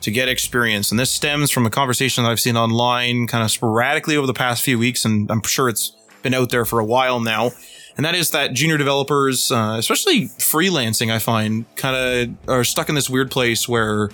to Get Experience? And this stems from a conversation that I've seen online kind of sporadically over the past few weeks, and I'm sure it's been out there for a while now. And that is that junior developers, uh, especially freelancing, I find kind of are stuck in this weird place where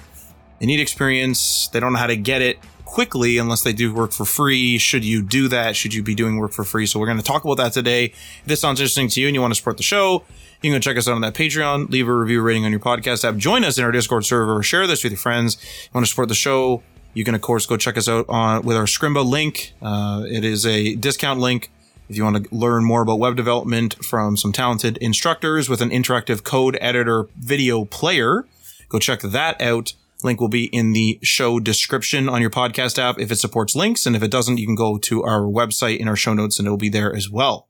they need experience, they don't know how to get it, quickly unless they do work for free. Should you do that? Should you be doing work for free? So we're going to talk about that today. If this sounds interesting to you and you want to support the show, you can check us out on that Patreon, leave a review rating on your podcast app, join us in our Discord server, share this with your friends. You want to support the show, you can of course go check us out on with our Scrimba link. Uh, it is a discount link if you want to learn more about web development from some talented instructors with an interactive code editor video player. Go check that out. Link will be in the show description on your podcast app if it supports links. And if it doesn't, you can go to our website in our show notes and it'll be there as well.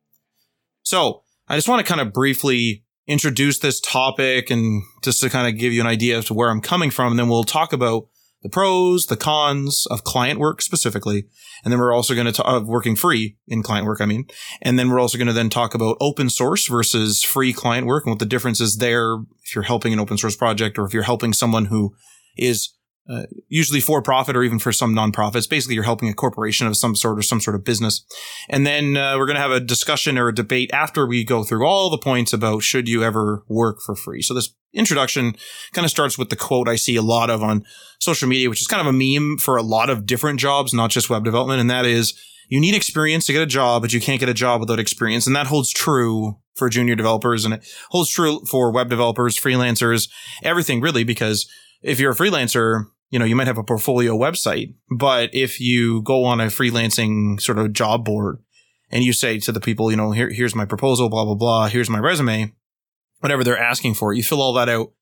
So I just want to kind of briefly introduce this topic and just to kind of give you an idea as to where I'm coming from. And then we'll talk about the pros, the cons of client work specifically. And then we're also going to talk of working free in client work. I mean, and then we're also going to then talk about open source versus free client work and what the difference is there. If you're helping an open source project or if you're helping someone who is uh, usually for profit or even for some nonprofits. Basically, you're helping a corporation of some sort or some sort of business. And then uh, we're going to have a discussion or a debate after we go through all the points about should you ever work for free. So this introduction kind of starts with the quote I see a lot of on social media, which is kind of a meme for a lot of different jobs, not just web development. And that is you need experience to get a job, but you can't get a job without experience. And that holds true for junior developers and it holds true for web developers, freelancers, everything really, because if you're a freelancer, you know, you might have a portfolio website, but if you go on a freelancing sort of job board and you say to the people, you know, here, here's my proposal, blah, blah, blah, here's my resume, whatever they're asking for, you fill all that out,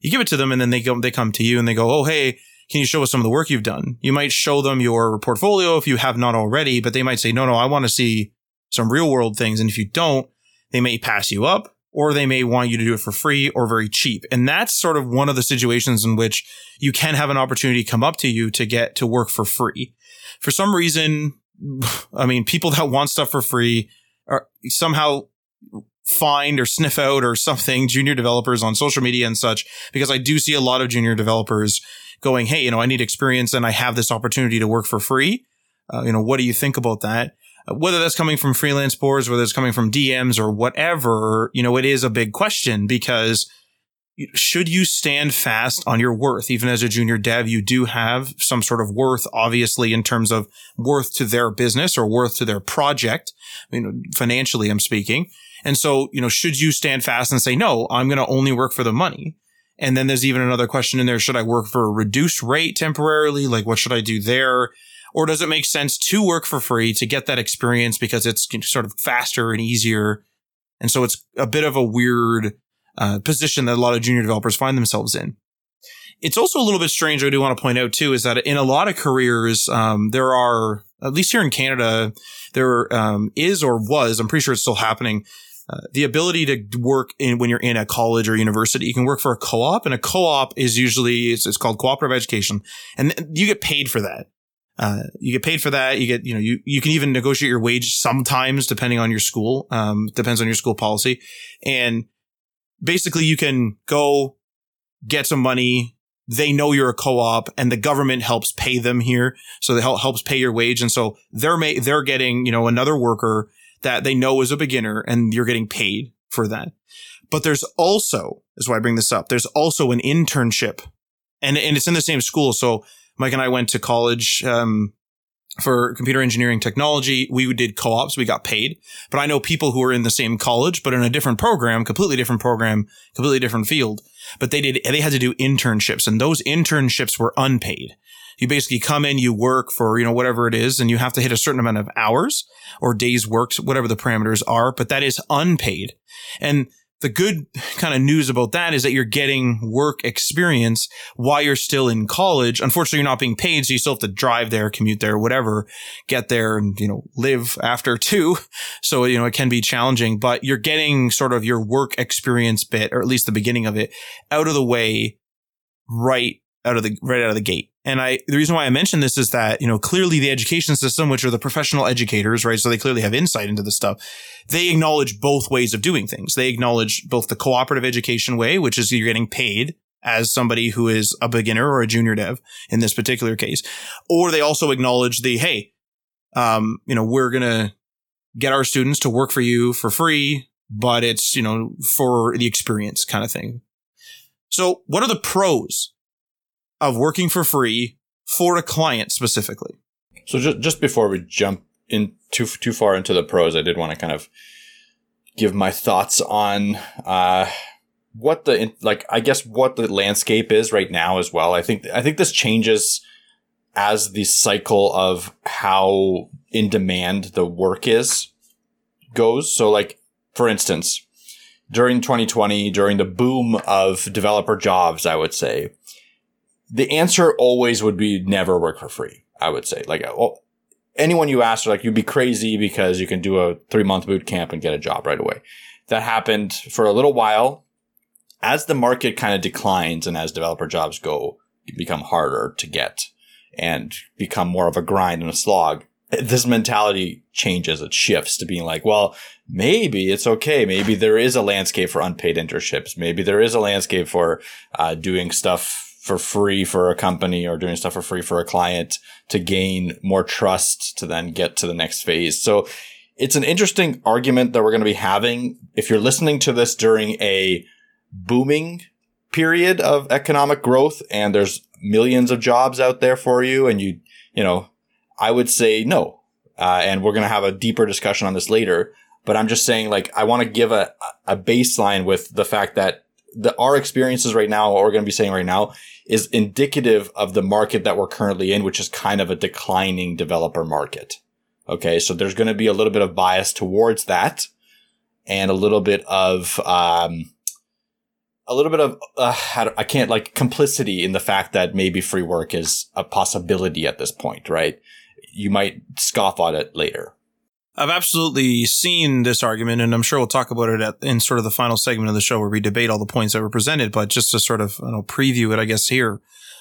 you give it to them, and then they go, they come to you and they go, oh, hey, can you show us some of the work you've done? You might show them your portfolio if you have not already, but they might say, no, no, I want to see some real world things. And if you don't, they may pass you up or they may want you to do it for free or very cheap. And that's sort of one of the situations in which you can have an opportunity come up to you to get to work for free. For some reason, I mean, people that want stuff for free are somehow find or sniff out or something junior developers on social media and such, because I do see a lot of junior developers going, Hey, you know, I need experience and I have this opportunity to work for free. Uh, you know, what do you think about that? Whether that's coming from freelance boards, whether it's coming from DMs or whatever, you know, it is a big question because should you stand fast on your worth? Even as a junior dev, you do have some sort of worth, obviously, in terms of worth to their business or worth to their project. You know, financially, I'm speaking. And so, you know, should you stand fast and say, no, I'm going to only work for the money? And then there's even another question in there. Should I work for a reduced rate temporarily? Like, what should I do there? Or does it make sense to work for free to get that experience because it's sort of faster and easier? And so it's a bit of a weird uh, position that a lot of junior developers find themselves in. It's also a little bit strange. I do want to point out too is that in a lot of careers, um, there are at least here in Canada, there um, is or was. I'm pretty sure it's still happening. Uh, the ability to work in when you're in a college or university, you can work for a co-op, and a co-op is usually it's, it's called cooperative education, and you get paid for that. Uh, you get paid for that. You get, you know, you, you can even negotiate your wage sometimes depending on your school. Um, depends on your school policy. And basically you can go get some money. They know you're a co-op and the government helps pay them here. So they help, helps pay your wage. And so they're, ma- they're getting, you know, another worker that they know is a beginner and you're getting paid for that. But there's also, is why I bring this up. There's also an internship and, and it's in the same school. So Mike and I went to college um, for computer engineering technology, we did co-ops, we got paid. But I know people who are in the same college, but in a different program, completely different program, completely different field. But they did, they had to do internships and those internships were unpaid. You basically come in, you work for, you know, whatever it is, and you have to hit a certain amount of hours or days worked, whatever the parameters are, but that is unpaid. And the good kind of news about that is that you're getting work experience while you're still in college. Unfortunately, you're not being paid, so you still have to drive there, commute there, whatever, get there and, you know, live after too. So, you know, it can be challenging, but you're getting sort of your work experience bit, or at least the beginning of it, out of the way right out of the right out of the gate. And I the reason why I mention this is that, you know, clearly the education system, which are the professional educators, right? So they clearly have insight into this stuff. They acknowledge both ways of doing things. They acknowledge both the cooperative education way, which is you're getting paid as somebody who is a beginner or a junior dev in this particular case. Or they also acknowledge the, hey, um, you know, we're gonna get our students to work for you for free, but it's, you know, for the experience kind of thing. So what are the pros of working for free for a client specifically. So just just before we jump in too too far into the pros, I did want to kind of give my thoughts on uh, what the like I guess what the landscape is right now as well. I think I think this changes as the cycle of how in demand the work is goes. So like for instance, during 2020, during the boom of developer jobs, I would say the answer always would be never work for free. I would say like, well, anyone you ask, like you'd be crazy because you can do a three month boot camp and get a job right away. That happened for a little while. As the market kind of declines and as developer jobs go become harder to get and become more of a grind and a slog, this mentality changes. It shifts to being like, well, maybe it's okay. Maybe there is a landscape for unpaid internships. Maybe there is a landscape for uh, doing stuff for free for a company or doing stuff for free for a client to gain more trust to then get to the next phase. So it's an interesting argument that we're going to be having. If you're listening to this during a booming period of economic growth and there's millions of jobs out there for you and you, you know, I would say no. Uh, and we're going to have a deeper discussion on this later. But I'm just saying, like, I want to give a, a baseline with the fact that the, our experiences right now, what we're going to be saying right now is indicative of the market that we're currently in, which is kind of a declining developer market. Okay. So there's going to be a little bit of bias towards that and a little bit of, um, a little bit of, uh, I can't like complicity in the fact that maybe free work is a possibility at this point, right? You might scoff at it later. I've absolutely seen this argument, and I'm sure we'll talk about it at, in sort of the final segment of the show where we debate all the points that were presented. But just to sort of you know, preview it, I guess here,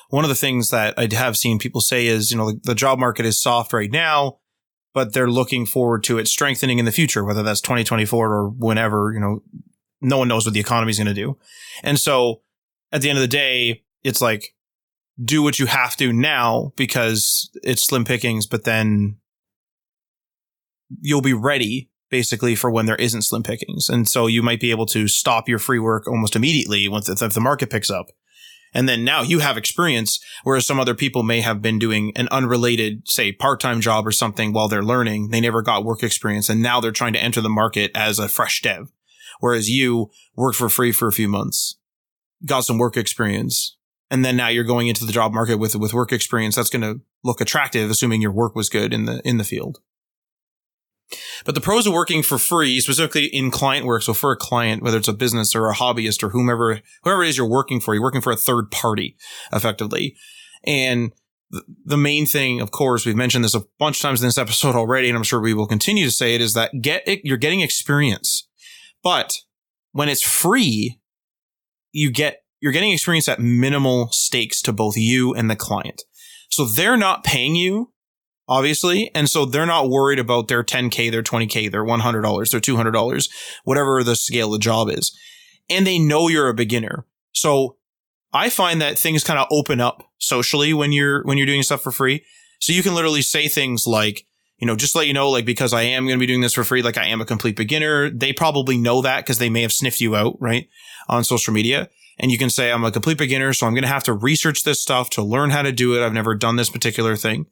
one of the things that I have seen people say is, you know, the, the job market is soft right now, but they're looking forward to it strengthening in the future, whether that's 2024 or whenever. You know, no one knows what the economy is going to do, and so at the end of the day, it's like do what you have to now because it's slim pickings, but then you'll be ready basically for when there isn't slim pickings. And so you might be able to stop your free work almost immediately once if the market picks up. And then now you have experience, whereas some other people may have been doing an unrelated, say, part-time job or something while they're learning. They never got work experience and now they're trying to enter the market as a fresh dev. Whereas you worked for free for a few months, got some work experience, and then now you're going into the job market with, with work experience. That's going to look attractive, assuming your work was good in the, in the field. But the pros of working for free, specifically in client work, so for a client, whether it's a business or a hobbyist or whomever, whoever it is you're working for, you're working for a third party, effectively. And the main thing, of course, we've mentioned this a bunch of times in this episode already, and I'm sure we will continue to say it, is that get it, you're getting experience. But when it's free, you get, you're getting experience at minimal stakes to both you and the client. So they're not paying you obviously. And so they're not worried about their 10K, their 20K, their $100, their $200, whatever the scale of the job is. And they know you're a beginner. So I find that things kind of open up socially when you're, when you're doing stuff for free. So you can literally say things like, you know, just let you know, like, because I am going to be doing this for free, like I am a complete beginner. They probably know that because they may have sniffed you out, right? On social media. And you can say, I'm a complete beginner. So I'm going to have to research this stuff to learn how to do it. I've never done this particular thing.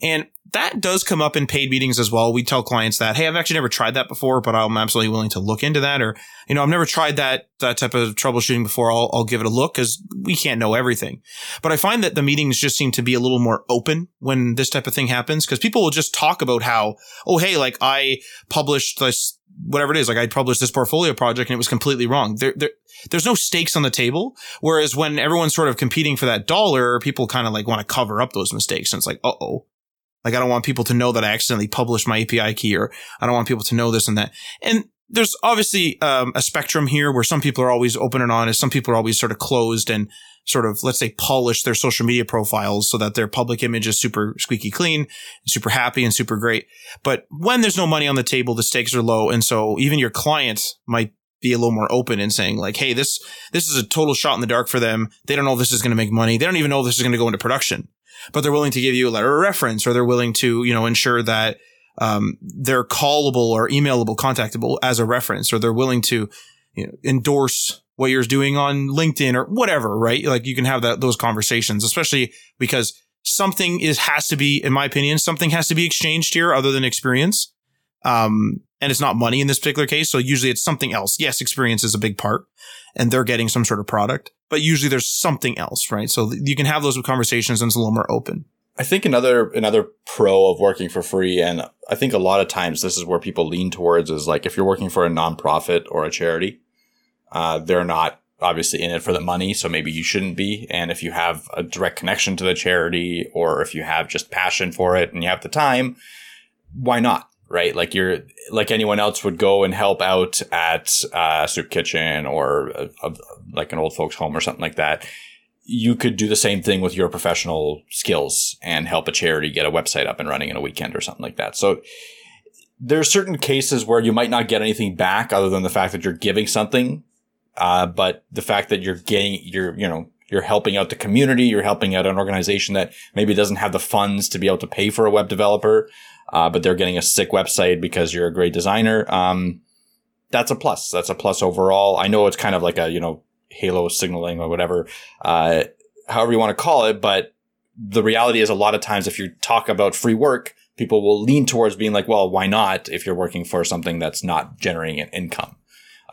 And that does come up in paid meetings as well. We tell clients that, hey, I've actually never tried that before, but I'm absolutely willing to look into that. Or, you know, I've never tried that, that type of troubleshooting before. I'll, I'll give it a look because we can't know everything. But I find that the meetings just seem to be a little more open when this type of thing happens because people will just talk about how, oh, hey, like I published this, whatever it is, like I published this portfolio project and it was completely wrong. There, there, there's no stakes on the table. Whereas when everyone's sort of competing for that dollar, people kind of like want to cover up those mistakes. And it's like, uh oh, like I don't want people to know that I accidentally published my API key or I don't want people to know this and that. And there's obviously um, a spectrum here where some people are always open and honest. Some people are always sort of closed and sort of, let's say, polish their social media profiles so that their public image is super squeaky clean, super happy and super great. But when there's no money on the table, the stakes are low. And so even your client might be a little more open in saying like, Hey, this, this is a total shot in the dark for them. They don't know if this is going to make money. They don't even know if this is going to go into production but they're willing to give you a letter of reference or they're willing to, you know, ensure that um, they're callable or emailable, contactable as a reference, or they're willing to you know, endorse what you're doing on LinkedIn or whatever, right? Like you can have that, those conversations, especially because something is, has to be, in my opinion, something has to be exchanged here other than experience. Um, and it's not money in this particular case. So usually it's something else. Yes, experience is a big part and they're getting some sort of product, but usually there's something else, right? So you can have those conversations and it's a little more open. I think another another pro of working for free, and I think a lot of times this is where people lean towards is like if you're working for a nonprofit or a charity, uh, they're not obviously in it for the money, so maybe you shouldn't be. And if you have a direct connection to the charity, or if you have just passion for it and you have the time, why not? Right? Like you're like anyone else would go and help out at a soup kitchen or a, a, like an old folks home or something like that. You could do the same thing with your professional skills and help a charity get a website up and running in a weekend or something like that. So there are certain cases where you might not get anything back other than the fact that you're giving something. Uh, but the fact that you're getting, you're, you know, you're helping out the community, you're helping out an organization that maybe doesn't have the funds to be able to pay for a web developer uh, but they're getting a sick website because you're a great designer. Um, that's a plus. That's a plus overall. I know it's kind of like a, you know, halo signaling or whatever, uh, however you want to call it. But the reality is a lot of times if you talk about free work, people will lean towards being like, well, why not if you're working for something that's not generating an income?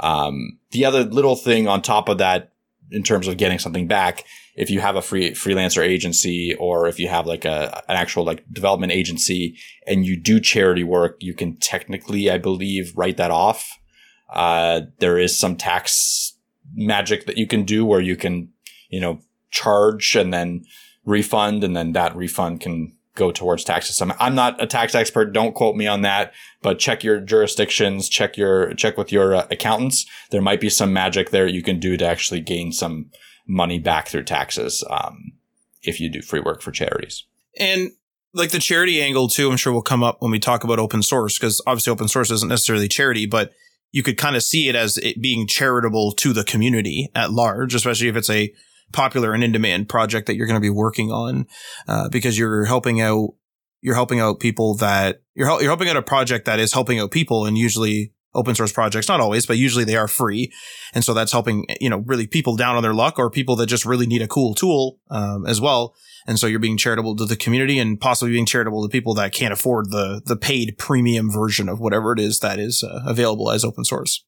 Um, the other little thing on top of that in terms of getting something back if you have a free freelancer agency or if you have like a an actual like development agency and you do charity work, you can technically, I believe, write that off. Uh, there is some tax magic that you can do where you can, you know, charge and then refund and then that refund can go towards taxes. I'm I'm not a tax expert. Don't quote me on that, but check your jurisdictions, check your, check with your uh, accountants. There might be some magic there you can do to actually gain some, money back through taxes um, if you do free work for charities. And like the charity angle too, I'm sure will come up when we talk about open source because obviously open source isn't necessarily charity, but you could kind of see it as it being charitable to the community at large, especially if it's a popular and in demand project that you're going to be working on, uh, because you're helping out, you're helping out people that you're, you're helping out a project that is helping out people and usually open source projects, not always, but usually they are free. And so that's helping, you know, really people down on their luck or people that just really need a cool tool, um, as well. And so you're being charitable to the community and possibly being charitable to people that can't afford the, the paid premium version of whatever it is that is uh, available as open source.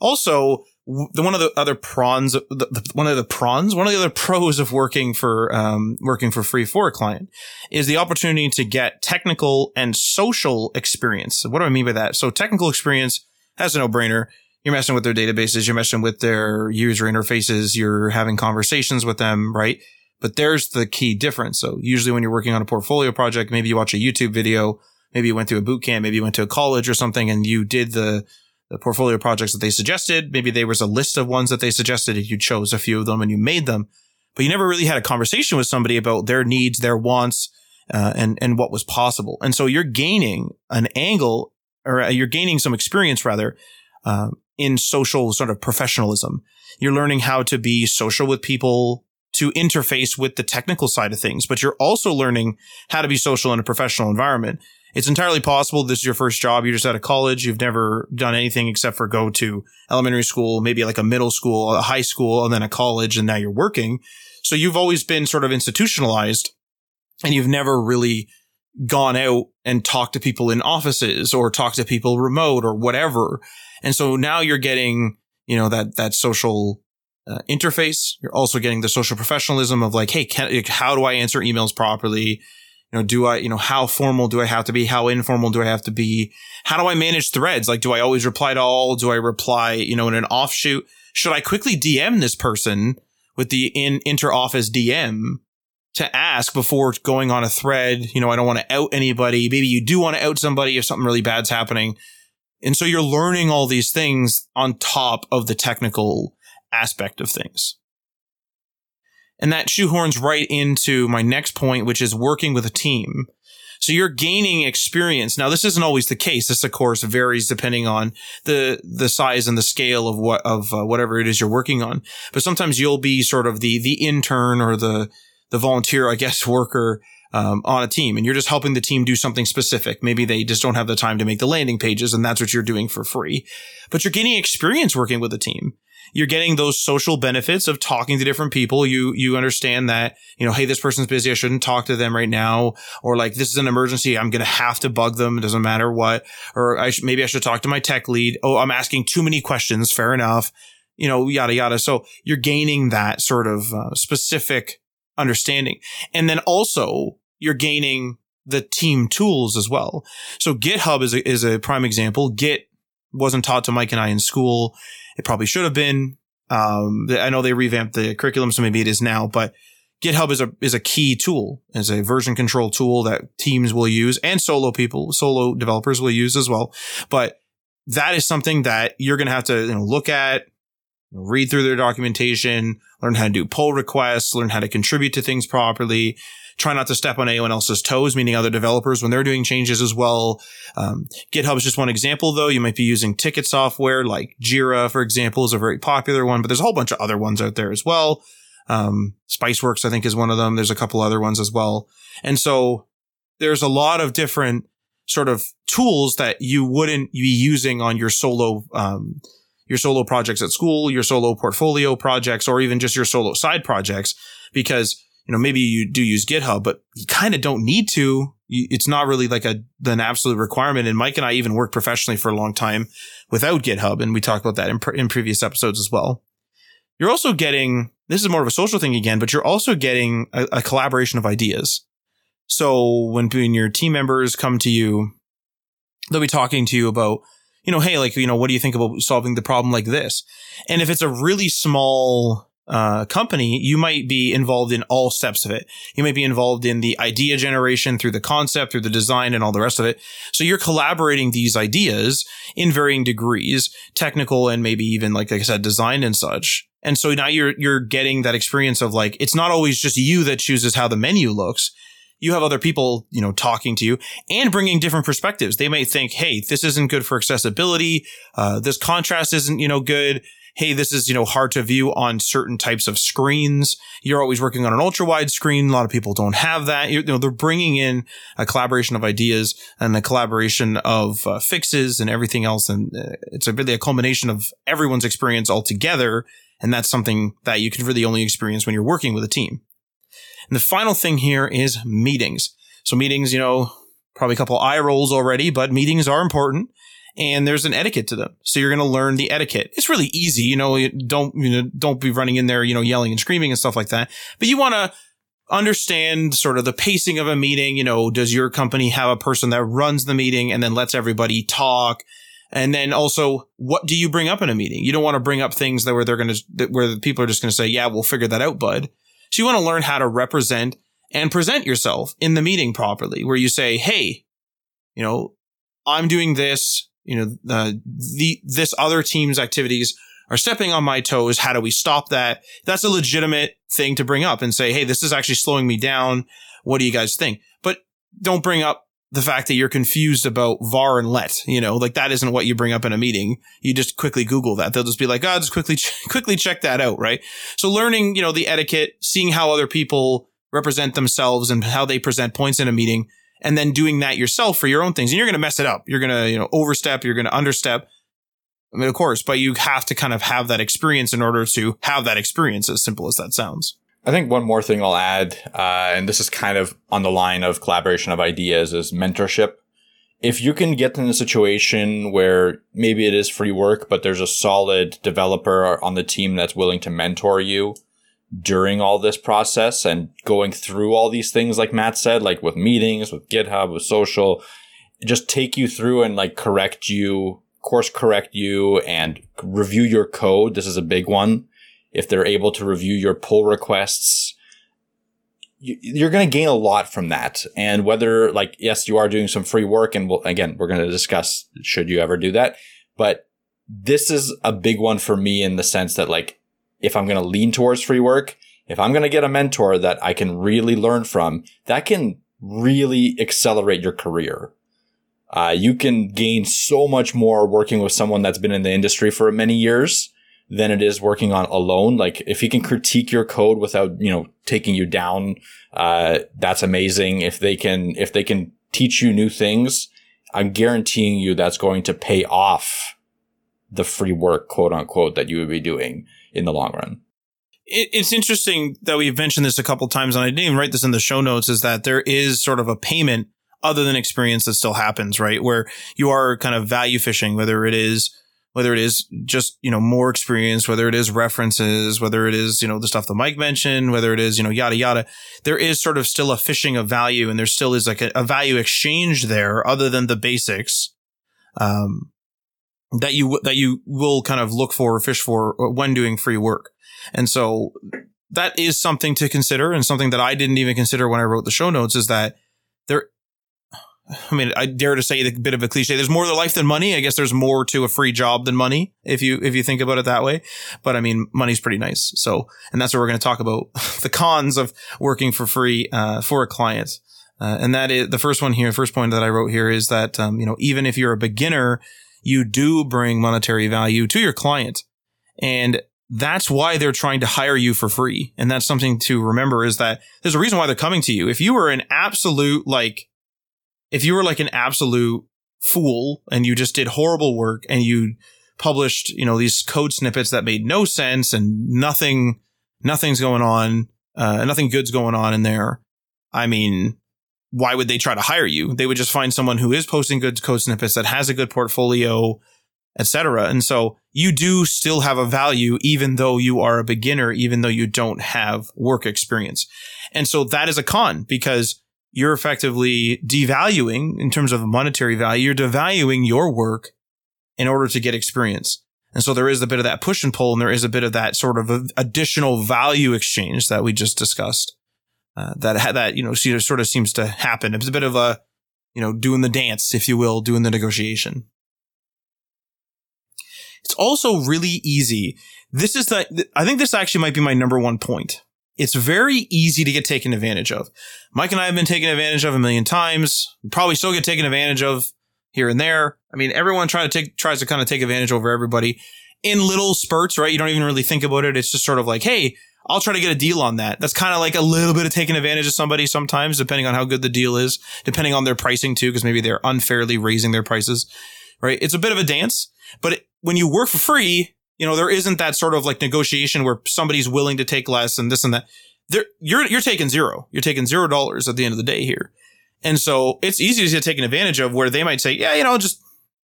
Also, the one of the other prawns, the, the, one of the prawns, one of the other pros of working for um, working for free for a client is the opportunity to get technical and social experience. What do I mean by that? So technical experience has a no brainer. You're messing with their databases, you're messing with their user interfaces, you're having conversations with them, right? But there's the key difference. So usually when you're working on a portfolio project, maybe you watch a YouTube video, maybe you went to a boot camp, maybe you went to a college or something and you did the the portfolio projects that they suggested. Maybe there was a list of ones that they suggested and you chose a few of them and you made them, but you never really had a conversation with somebody about their needs, their wants, uh, and, and what was possible. And so you're gaining an angle or uh, you're gaining some experience rather, uh, in social sort of professionalism. You're learning how to be social with people, to interface with the technical side of things, but you're also learning how to be social in a professional environment it's entirely possible this is your first job. You're just out of college. You've never done anything except for go to elementary school, maybe like a middle school, a high school, and then a college, and now you're working. So you've always been sort of institutionalized and you've never really gone out and talked to people in offices or talked to people remote or whatever. And so now you're getting, you know, that, that social uh, interface. You're also getting the social professionalism of like, Hey, can, how do I answer emails properly? Know, do I, you know, how formal do I have to be? How informal do I have to be? How do I manage threads? Like, do I always reply to all? Do I reply, you know, in an offshoot? Should I quickly DM this person with the in inter office DM to ask before going on a thread? You know, I don't want to out anybody. Maybe you do want to out somebody if something really bad's happening. And so you're learning all these things on top of the technical aspect of things. And that shoehorns right into my next point, which is working with a team. So you're gaining experience. Now, this isn't always the case. This, of course, varies depending on the the size and the scale of what of uh, whatever it is you're working on. But sometimes you'll be sort of the the intern or the the volunteer, I guess, worker um, on a team, and you're just helping the team do something specific. Maybe they just don't have the time to make the landing pages, and that's what you're doing for free. But you're gaining experience working with a team you're getting those social benefits of talking to different people. You, you understand that, you know, hey, this person's busy. I shouldn't talk to them right now. Or like, this is an emergency. I'm going to have to bug them. It doesn't matter what. Or I sh- maybe I should talk to my tech lead. Oh, I'm asking too many questions. Fair enough. You know, yada, yada. So you're gaining that sort of uh, specific understanding. And then also you're gaining the team tools as well. So GitHub is a, is a prime example. Git wasn't taught to Mike and I in school. It probably should have been. Um, I know they revamped the curriculum, so maybe it is now, but GitHub is a, is a key tool, is a version control tool that teams will use and solo people, solo developers will use as well. But that is something that you're going to have to you know, look at, read through their documentation, learn how to do pull requests, learn how to contribute to things properly, try not to step on anyone else's toes, meaning other developers when they're doing changes as well. Um, GitHub is just one example, though. You might be using ticket software like Jira, for example, is a very popular one, but there's a whole bunch of other ones out there as well. Um, Spiceworks, I think, is one of them. There's a couple other ones as well. And so there's a lot of different sort of tools that you wouldn't be using on your solo, um, your solo projects at school, your solo portfolio projects, or even just your solo side projects, because you know, maybe you do use GitHub, but you kind of don't need to. It's not really like a, an absolute requirement. And Mike and I even worked professionally for a long time without GitHub. And we talked about that in, pre- in previous episodes as well. You're also getting, this is more of a social thing again, but you're also getting a, a collaboration of ideas. So when, when your team members come to you, they'll be talking to you about, you know, hey, like, you know, what do you think about solving the problem like this? And if it's a really small uh, company, you might be involved in all steps of it. You might be involved in the idea generation through the concept, through the design and all the rest of it. So you're collaborating these ideas in varying degrees, technical and maybe even like, like I said, design and such. And so now you're, you're getting that experience of like, it's not always just you that chooses how the menu looks. You have other people, you know, talking to you and bringing different perspectives. They might think, Hey, this isn't good for accessibility. Uh, this contrast isn't, you know, good hey, this is, you know, hard to view on certain types of screens. You're always working on an ultra wide screen. A lot of people don't have that. You know, they're bringing in a collaboration of ideas and a collaboration of uh, fixes and everything else. And uh, it's a really a culmination of everyone's experience all together. And that's something that you can really only experience when you're working with a team. And the final thing here is meetings. So meetings, you know, probably a couple eye rolls already, but meetings are important and there's an etiquette to them. So you're going to learn the etiquette. It's really easy. You know, don't, you know, don't be running in there, you know, yelling and screaming and stuff like that. But you want to understand sort of the pacing of a meeting. You know, does your company have a person that runs the meeting and then lets everybody talk? And then also, what do you bring up in a meeting? You don't want to bring up things that where they're going to, where the people are just going to say, yeah, we'll figure that out, bud. So you want to learn how to represent and present yourself in the meeting properly, where you say, Hey, you know, I'm doing this you know, the, this other team's activities are stepping on my toes. How do we stop that? That's a legitimate thing to bring up and say, Hey, this is actually slowing me down. What do you guys think? But don't bring up the fact that you're confused about var and let, you know, like that isn't what you bring up in a meeting. You just quickly Google that. They'll just be like, oh, just quickly, quickly check that out. Right. So learning, you know, the etiquette, seeing how other people represent themselves and how they present points in a meeting and then doing that yourself for your own things. And you're going to mess it up. You're going to, you know, overstep. You're going to understep. I mean, of course, but you have to kind of have that experience in order to have that experience, as simple as that sounds. I think one more thing I'll add, uh, and this is kind of on the line of collaboration of ideas, is mentorship. If you can get in a situation where maybe it is free work, but there's a solid developer on the team that's willing to mentor you during all this process and going through all these things, like Matt said, like with meetings, with GitHub, with social, just take you through and like correct you, course correct you and review your code. This is a big one if they're able to review your pull requests, you're going to gain a lot from that. And whether like, yes, you are doing some free work and we'll, again, we're going to discuss should you ever do that. But this is a big one for me in the sense that like, if I'm going to lean towards free work, if I'm going to get a mentor that I can really learn from, that can really accelerate your career. Uh, you can gain so much more working with someone that's been in the industry for many years than it is working on alone. Like if he can critique your code without, you know, taking you down, uh, that's amazing. If they can, if they can teach you new things, I'm guaranteeing you that's going to pay off the free work, quote unquote, that you would be doing in the long run. It's interesting that we've mentioned this a couple times, and I didn't even write this in the show notes, is that there is sort of a payment other than experience that still happens, right? Where you are kind of value fishing, whether it is whether it is just, you know, more experience, whether it is references, whether it is, you know, the stuff that Mike mentioned, whether it is, you know, yada, yada, there is sort of still a fishing of value and there still is like a, a value exchange there other than the basics. Um, that you, that you will kind of look for or fish for when doing free work. And so that is something to consider and something that I didn't even consider when I wrote the show notes is that there I mean, I dare to say a bit of a cliche. There's more to life than money. I guess there's more to a free job than money, if you if you think about it that way. But I mean, money's pretty nice. So, and that's what we're going to talk about: the cons of working for free uh, for a client. Uh, and that is the first one here. First point that I wrote here is that um, you know even if you're a beginner, you do bring monetary value to your client, and that's why they're trying to hire you for free. And that's something to remember is that there's a reason why they're coming to you. If you were an absolute like if you were like an absolute fool and you just did horrible work and you published, you know, these code snippets that made no sense and nothing, nothing's going on, uh, nothing good's going on in there. I mean, why would they try to hire you? They would just find someone who is posting good code snippets that has a good portfolio, etc. And so you do still have a value, even though you are a beginner, even though you don't have work experience. And so that is a con because you're effectively devaluing in terms of monetary value, you're devaluing your work in order to get experience. And so there is a bit of that push and pull, and there is a bit of that sort of additional value exchange that we just discussed. Uh, that that you know sort of seems to happen. It's a bit of a you know doing the dance, if you will, doing the negotiation. It's also really easy. This is the I think this actually might be my number one point it's very easy to get taken advantage of. Mike and I have been taken advantage of a million times. Probably still get taken advantage of here and there. I mean, everyone try to take, tries to kind of take advantage over everybody in little spurts, right? You don't even really think about it. It's just sort of like, hey, I'll try to get a deal on that. That's kind of like a little bit of taking advantage of somebody sometimes, depending on how good the deal is, depending on their pricing too, because maybe they're unfairly raising their prices, right? It's a bit of a dance, but it, when you work for free, you know, there isn't that sort of like negotiation where somebody's willing to take less and this and that. There, you're, you're taking zero. You're taking zero dollars at the end of the day here. And so it's easy to get taken advantage of where they might say, yeah, you know, just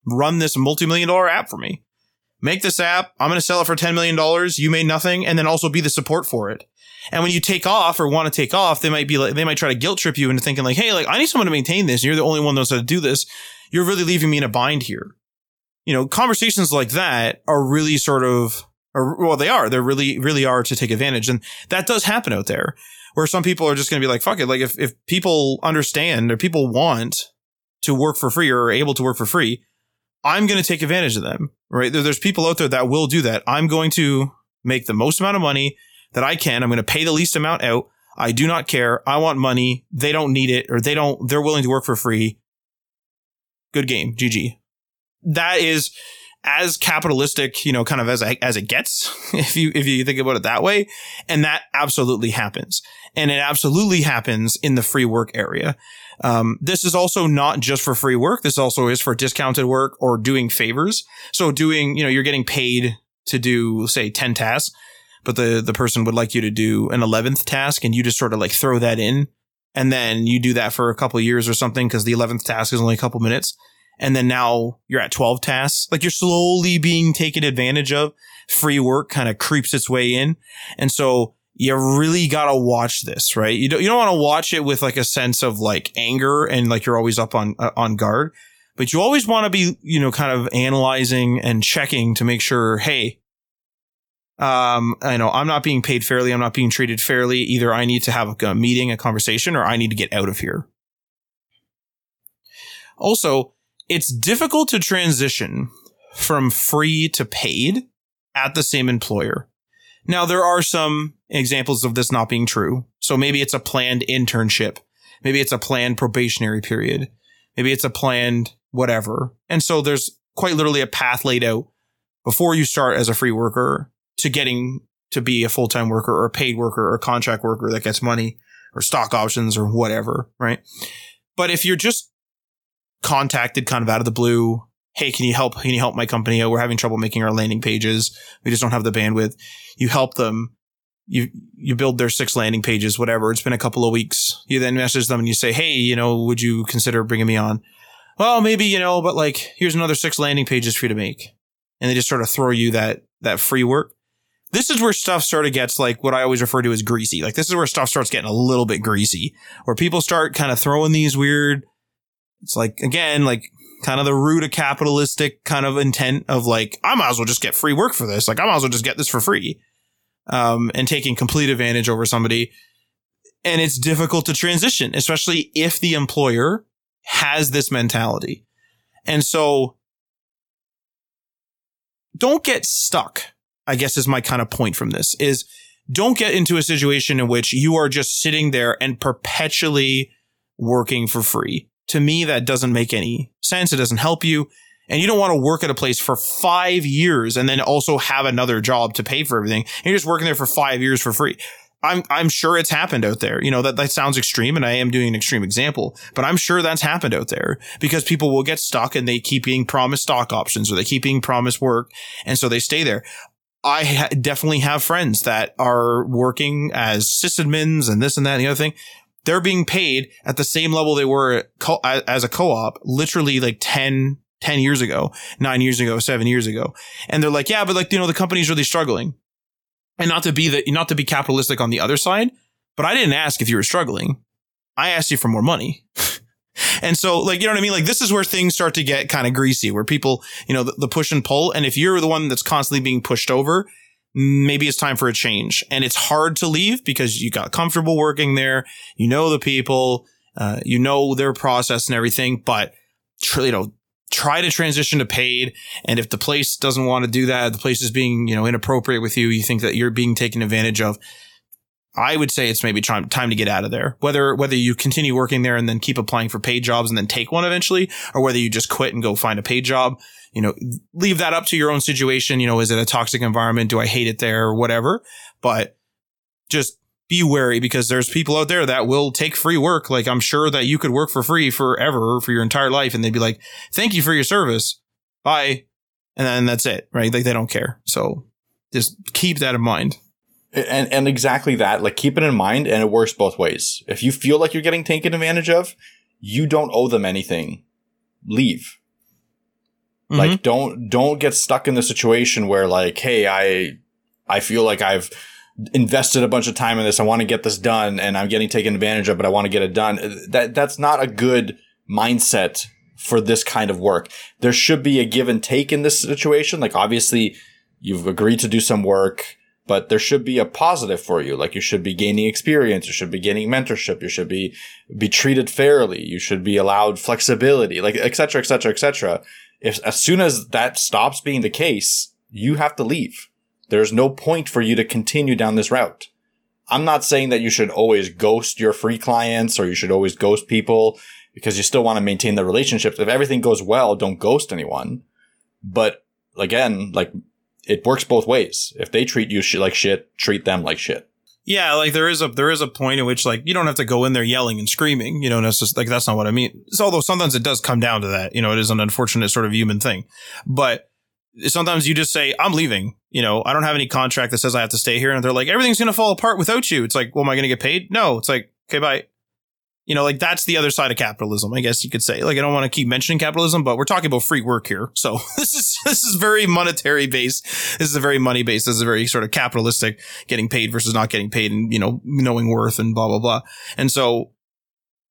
run this multi-million dollar app for me. Make this app. I'm going to sell it for $10 million. You made nothing and then also be the support for it. And when you take off or want to take off, they might be like, they might try to guilt trip you into thinking like, Hey, like I need someone to maintain this. You're the only one that knows how to do this. You're really leaving me in a bind here you know, conversations like that are really sort of, or, well, they are, they really, really are to take advantage. And that does happen out there where some people are just going to be like, fuck it. Like if, if people understand or people want to work for free or are able to work for free, I'm going to take advantage of them, right? There's people out there that will do that. I'm going to make the most amount of money that I can. I'm going to pay the least amount out. I do not care. I want money. They don't need it or they don't, they're willing to work for free. Good game. GG that is as capitalistic, you know, kind of as as it gets, if you if you think about it that way, and that absolutely happens, and it absolutely happens in the free work area. Um, this is also not just for free work. This also is for discounted work or doing favors. So doing, you know, you're getting paid to do, say, ten tasks, but the, the person would like you to do an 11th task and you just sort of like throw that in. And then you do that for a couple years or something because the 11th task is only a couple minutes. And then now you're at 12 tasks. Like you're slowly being taken advantage of. Free work kind of creeps its way in. And so you really gotta watch this, right? You don't, you don't want to watch it with like a sense of like anger and like you're always up on, uh, on guard, but you always want to be, you know, kind of analyzing and checking to make sure, hey, um, I know I'm not being paid fairly. I'm not being treated fairly. Either I need to have a meeting, a conversation, or I need to get out of here. Also, it's difficult to transition from free to paid at the same employer. Now, there are some examples of this not being true. So maybe it's a planned internship. Maybe it's a planned probationary period. Maybe it's a planned whatever. And so there's quite literally a path laid out before you start as a free worker to getting to be a full-time worker or a paid worker or a contract worker that gets money or stock options or whatever, right? But if you're just contacted kind of out of the blue, hey, can you help? Can you help my company? Oh, we're having trouble making our landing pages. We just don't have the bandwidth. You help them. You, you build their six landing pages, whatever. It's been a couple of weeks. You then message them and you say, Hey, you know, would you consider bringing me on? Well, maybe, you know, but like, here's another six landing pages for you to make. And they just sort of throw you that, that free work. This is where stuff sort of gets like what I always refer to as greasy. Like this is where stuff starts getting a little bit greasy, where people start kind of throwing these weird, it's like, again, like kind of the root of capitalistic kind of intent of like, I might as well just get free work for this. Like, I might as well just get this for free. Um, and taking complete advantage over somebody. And it's difficult to transition, especially if the employer has this mentality. And so don't get stuck, I guess is my kind of point from this is don't get into a situation in which you are just sitting there and perpetually working for free. To me, that doesn't make any sense. It doesn't help you. And you don't want to work at a place for five years and then also have another job to pay for everything. And you're just working there for five years for free. I'm I'm sure it's happened out there. You know, that, that sounds extreme and I am doing an extreme example, but I'm sure that's happened out there because people will get stuck and they keep being promised stock options or they keep being promised work. And so they stay there. I ha- definitely have friends that are working as sysadmins and this and that and the other thing. They're being paid at the same level they were as a co-op, literally like 10, 10 years ago, nine years ago, seven years ago. And they're like, yeah, but like, you know, the company's really struggling and not to be the not to be capitalistic on the other side, but I didn't ask if you were struggling. I asked you for more money. and so like you know what I mean like this is where things start to get kind of greasy where people, you know, the, the push and pull and if you're the one that's constantly being pushed over, maybe it's time for a change. And it's hard to leave because you got comfortable working there, you know the people, uh, you know their process and everything, but you know try to transition to paid. And if the place doesn't want to do that, the place is being, you know, inappropriate with you, you think that you're being taken advantage of. I would say it's maybe time, time to get out of there. Whether, whether you continue working there and then keep applying for paid jobs and then take one eventually, or whether you just quit and go find a paid job, you know, leave that up to your own situation. You know, is it a toxic environment? Do I hate it there or whatever? But just be wary because there's people out there that will take free work. Like I'm sure that you could work for free forever for your entire life and they'd be like, thank you for your service. Bye. And then that's it, right? Like they don't care. So just keep that in mind. And, and exactly that, like keep it in mind and it works both ways. If you feel like you're getting taken advantage of, you don't owe them anything. Leave. Mm-hmm. Like don't, don't get stuck in the situation where like, Hey, I, I feel like I've, invested a bunch of time in this. I want to get this done and I'm getting taken advantage of, but I want to get it done. That, that's not a good mindset for this kind of work. There should be a give and take in this situation. Like obviously you've agreed to do some work, but there should be a positive for you. Like you should be gaining experience. You should be gaining mentorship. You should be, be treated fairly. You should be allowed flexibility, like et cetera, et cetera, et cetera. If as soon as that stops being the case, you have to leave there's no point for you to continue down this route. I'm not saying that you should always ghost your free clients or you should always ghost people because you still want to maintain the relationships. If everything goes well, don't ghost anyone. But again, like it works both ways. If they treat you sh- like shit, treat them like shit. Yeah, like there is a there is a point at which like you don't have to go in there yelling and screaming. You know, that's just like that's not what I mean. So, although sometimes it does come down to that. You know, it is an unfortunate sort of human thing, but sometimes you just say, I'm leaving. You know, I don't have any contract that says I have to stay here. And they're like, everything's going to fall apart without you. It's like, well, am I going to get paid? No. It's like, okay, bye. You know, like that's the other side of capitalism, I guess you could say. Like, I don't want to keep mentioning capitalism, but we're talking about free work here. So this is, this is very monetary based. This is a very money based. This is a very sort of capitalistic getting paid versus not getting paid and, you know, knowing worth and blah, blah, blah. And so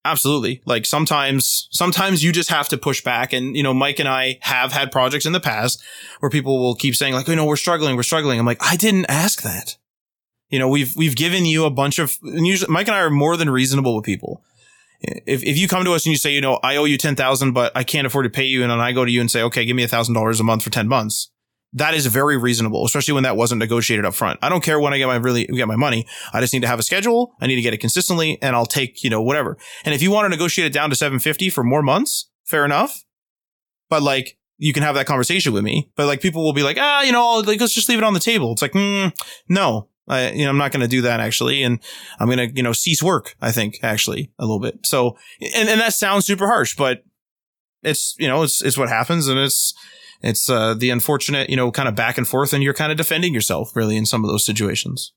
Absolutely. Like sometimes, sometimes you just have to push back. And, you know, Mike and I have had projects in the past where people will keep saying like, oh, no, we're struggling. We're struggling. I'm like, I didn't ask that. You know, we've, we've given you a bunch of, and usually Mike and I are more than reasonable with people. If, if you come to us and you say, you know, I owe you 10,000, but I can't afford to pay you. And then I go to you and say, okay, give me a thousand dollars a month for 10 months that is very reasonable, especially when that wasn't negotiated up front. I don't care when I get my really get my money. I just need to have a schedule. I need to get it consistently and I'll take, you know, whatever. And if you want to negotiate it down to 750 for more months, fair enough. But like you can have that conversation with me. But like people will be like, ah, you know, like let's just leave it on the table. It's like, mm, no, I, you know, I'm not going to do that actually. And I'm going to, you know, cease work, I think actually a little bit. So, and, and that sounds super harsh, but it's, you know, it's, it's what happens and it's, it's uh, the unfortunate, you know, kind of back and forth, and you're kind of defending yourself really in some of those situations.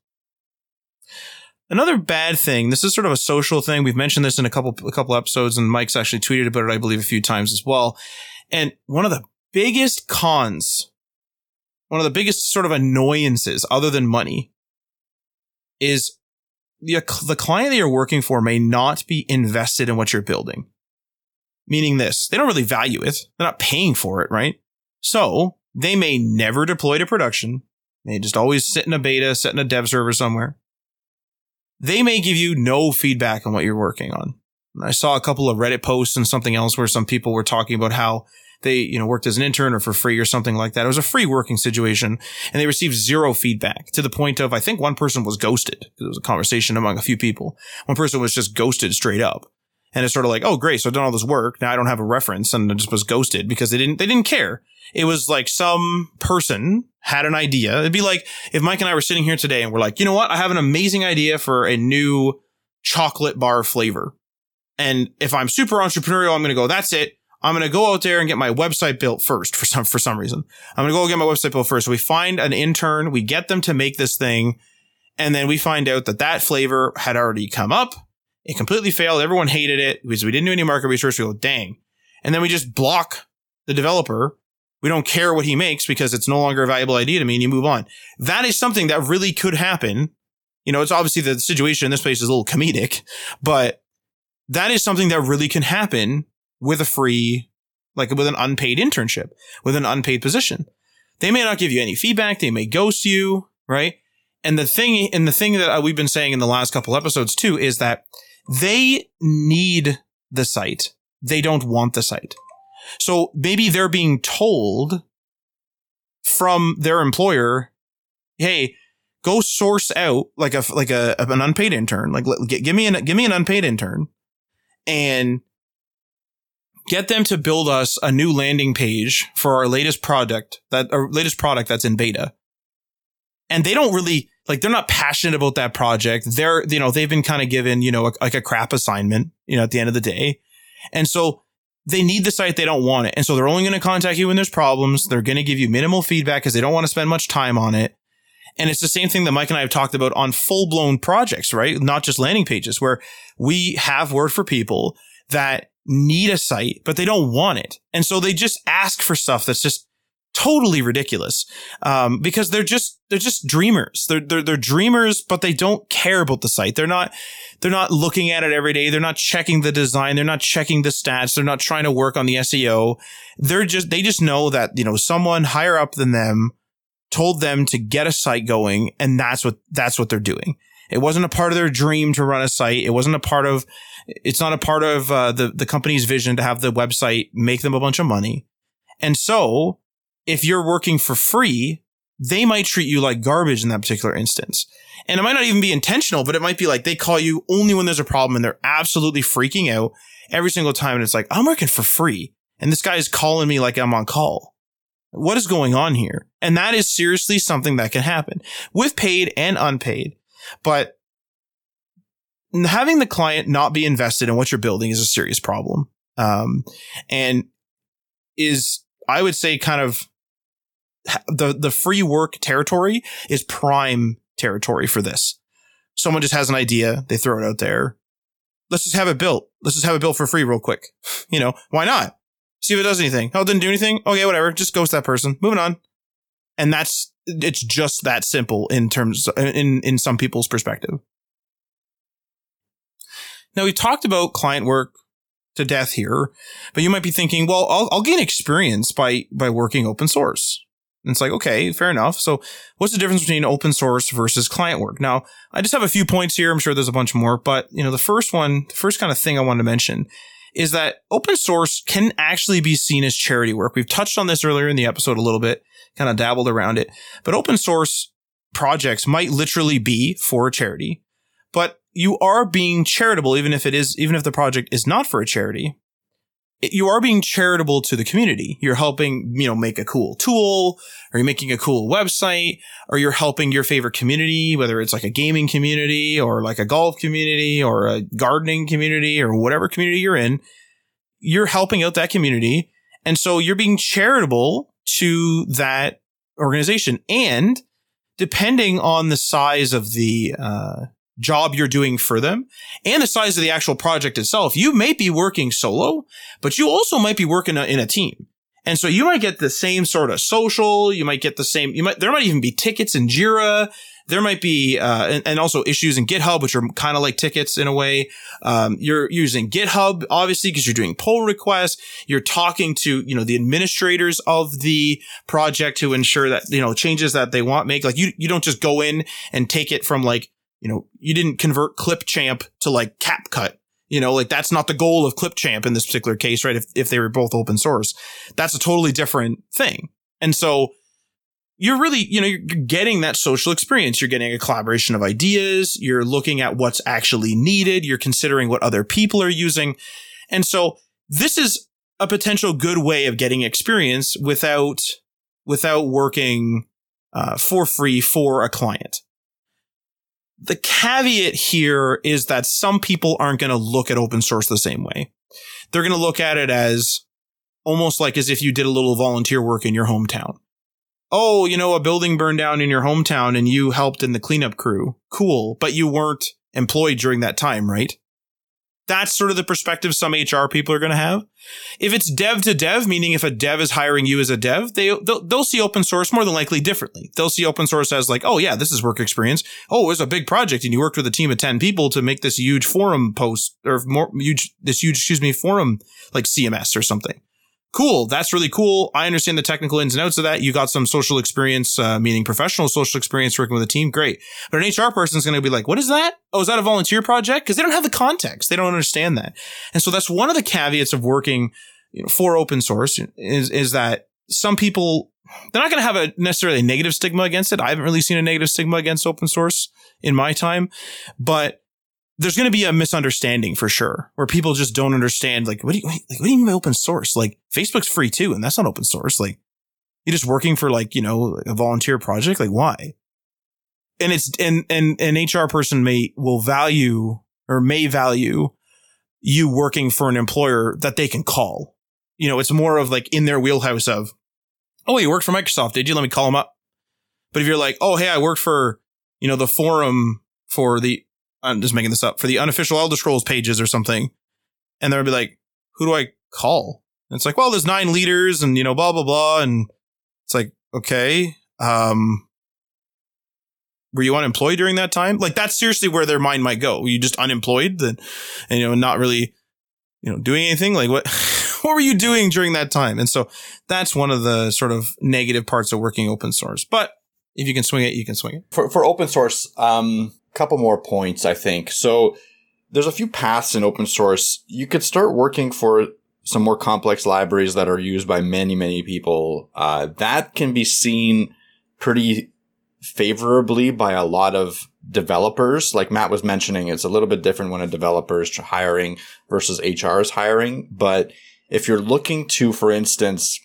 Another bad thing, this is sort of a social thing. We've mentioned this in a couple a couple episodes, and Mike's actually tweeted about it, I believe, a few times as well. And one of the biggest cons, one of the biggest sort of annoyances, other than money, is the, the client that you're working for may not be invested in what you're building. Meaning this, they don't really value it. They're not paying for it, right? So they may never deploy to production. They just always sit in a beta, sit in a dev server somewhere. They may give you no feedback on what you're working on. I saw a couple of Reddit posts and something else where some people were talking about how they, you know, worked as an intern or for free or something like that. It was a free working situation and they received zero feedback to the point of, I think one person was ghosted. It was a conversation among a few people. One person was just ghosted straight up. And it's sort of like, oh, great. So I've done all this work. Now I don't have a reference and it just was ghosted because they didn't, they didn't care. It was like some person had an idea. It'd be like if Mike and I were sitting here today and we're like, you know what? I have an amazing idea for a new chocolate bar flavor. And if I'm super entrepreneurial, I'm going to go, that's it. I'm going to go out there and get my website built first for some, for some reason. I'm going to go get my website built first. We find an intern, we get them to make this thing. And then we find out that that flavor had already come up it completely failed. Everyone hated it because we didn't do any market research. We go, dang. And then we just block the developer. We don't care what he makes because it's no longer a valuable idea to me and you move on. That is something that really could happen. You know, it's obviously the situation in this place is a little comedic, but that is something that really can happen with a free, like with an unpaid internship, with an unpaid position. They may not give you any feedback. They may ghost you, right? And the thing, and the thing that uh, we've been saying in the last couple episodes too is that they need the site. They don't want the site. So maybe they're being told from their employer, Hey, go source out like a, like a, an unpaid intern. Like give me an, give me an unpaid intern and get them to build us a new landing page for our latest product that our latest product that's in beta. And they don't really like they're not passionate about that project. They're, you know, they've been kind of given, you know, a, like a crap assignment, you know, at the end of the day. And so they need the site. They don't want it. And so they're only going to contact you when there's problems. They're going to give you minimal feedback because they don't want to spend much time on it. And it's the same thing that Mike and I have talked about on full blown projects, right? Not just landing pages where we have word for people that need a site, but they don't want it. And so they just ask for stuff that's just totally ridiculous um, because they're just they're just dreamers. They're, they're they're dreamers, but they don't care about the site. They're not they're not looking at it every day. They're not checking the design. They're not checking the stats. They're not trying to work on the SEO. They're just they just know that you know someone higher up than them told them to get a site going, and that's what that's what they're doing. It wasn't a part of their dream to run a site. It wasn't a part of it's not a part of uh, the the company's vision to have the website make them a bunch of money. And so if you're working for free, they might treat you like garbage in that particular instance. And it might not even be intentional, but it might be like they call you only when there's a problem and they're absolutely freaking out every single time. And it's like, I'm working for free. And this guy is calling me like I'm on call. What is going on here? And that is seriously something that can happen with paid and unpaid. But having the client not be invested in what you're building is a serious problem. Um, and is, I would say, kind of the the free work territory is prime territory for this. Someone just has an idea, they throw it out there. Let's just have it built. Let's just have it built for free real quick. You know, why not? See if it does anything. Oh, it didn't do anything? Okay, whatever. Just ghost that person. Moving on. And that's it's just that simple in terms in in some people's perspective. Now we talked about client work to death here, but you might be thinking, well, I'll, I'll gain experience by by working open source. And it's like, okay, fair enough. So what's the difference between open source versus client work? Now, I just have a few points here. I'm sure there's a bunch more, but you know, the first one, the first kind of thing I wanted to mention is that open source can actually be seen as charity work. We've touched on this earlier in the episode a little bit, kind of dabbled around it, but open source projects might literally be for charity, but you are being charitable, even if it is, even if the project is not for a charity you are being charitable to the community. You're helping, you know, make a cool tool or you're making a cool website or you're helping your favorite community, whether it's like a gaming community or like a golf community or a gardening community or whatever community you're in. You're helping out that community. And so you're being charitable to that organization. And depending on the size of the, uh, job you're doing for them and the size of the actual project itself. You may be working solo, but you also might be working in a team. And so you might get the same sort of social. You might get the same, you might, there might even be tickets in Jira. There might be, uh, and, and, also issues in GitHub, which are kind of like tickets in a way. Um, you're using GitHub, obviously, because you're doing pull requests. You're talking to, you know, the administrators of the project to ensure that, you know, changes that they want make. Like you, you don't just go in and take it from like, you know, you didn't convert Clipchamp to like CapCut. You know, like that's not the goal of Clipchamp in this particular case, right? If, if they were both open source, that's a totally different thing. And so you're really, you know, you're getting that social experience. You're getting a collaboration of ideas. You're looking at what's actually needed. You're considering what other people are using. And so this is a potential good way of getting experience without, without working uh, for free for a client. The caveat here is that some people aren't going to look at open source the same way. They're going to look at it as almost like as if you did a little volunteer work in your hometown. Oh, you know, a building burned down in your hometown and you helped in the cleanup crew. Cool. But you weren't employed during that time, right? That's sort of the perspective some HR people are going to have. If it's dev to dev, meaning if a dev is hiring you as a dev, they they'll, they'll, see open source more than likely differently. They'll see open source as like, oh yeah, this is work experience. Oh, it was a big project, and you worked with a team of ten people to make this huge forum post or more huge this huge excuse me forum like CMS or something cool. That's really cool. I understand the technical ins and outs of that. You got some social experience, uh, meaning professional social experience working with a team. Great. But an HR person is going to be like, what is that? Oh, is that a volunteer project? Cause they don't have the context. They don't understand that. And so that's one of the caveats of working you know, for open source is, is that some people, they're not going to have a necessarily negative stigma against it. I haven't really seen a negative stigma against open source in my time, but there's going to be a misunderstanding for sure where people just don't understand like what do you like, what do you mean by open source? Like facebook's free too and that's not open source. Like you're just working for like you know a volunteer project? Like why? And it's and and an hr person may will value or may value you working for an employer that they can call. You know it's more of like in their wheelhouse of oh you worked for microsoft did you? Let me call them up. But if you're like oh hey i worked for you know the forum for the I'm just making this up for the unofficial Elder Scrolls pages or something. And they'll be like, who do I call? And it's like, well, there's nine leaders and, you know, blah, blah, blah. And it's like, okay. Um, were you unemployed during that time? Like that's seriously where their mind might go. Were you just unemployed then, and, you know, not really, you know, doing anything? Like what, what were you doing during that time? And so that's one of the sort of negative parts of working open source. But if you can swing it, you can swing it. For, for open source, um, couple more points, I think. So there's a few paths in open source. You could start working for some more complex libraries that are used by many, many people. Uh, that can be seen pretty favorably by a lot of developers. Like Matt was mentioning, it's a little bit different when a developer is hiring versus HR is hiring. But if you're looking to, for instance,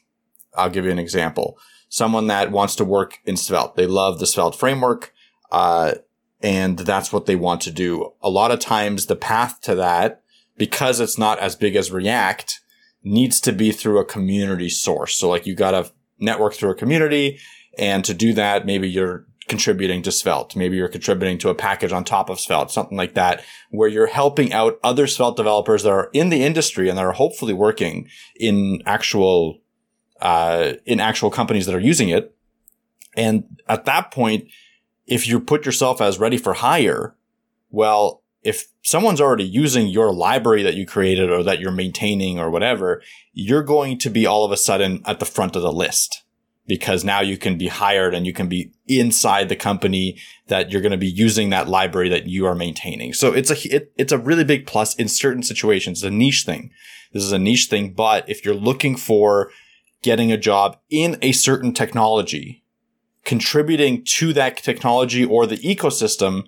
I'll give you an example. Someone that wants to work in Svelte. They love the Svelte framework. Uh, and that's what they want to do. A lot of times the path to that, because it's not as big as React, needs to be through a community source. So like you gotta network through a community. And to do that, maybe you're contributing to Svelte. Maybe you're contributing to a package on top of Svelte, something like that, where you're helping out other Svelte developers that are in the industry and that are hopefully working in actual, uh, in actual companies that are using it. And at that point, if you put yourself as ready for hire, well, if someone's already using your library that you created or that you're maintaining or whatever, you're going to be all of a sudden at the front of the list because now you can be hired and you can be inside the company that you're going to be using that library that you are maintaining. So it's a, it, it's a really big plus in certain situations. It's a niche thing. This is a niche thing, but if you're looking for getting a job in a certain technology, contributing to that technology or the ecosystem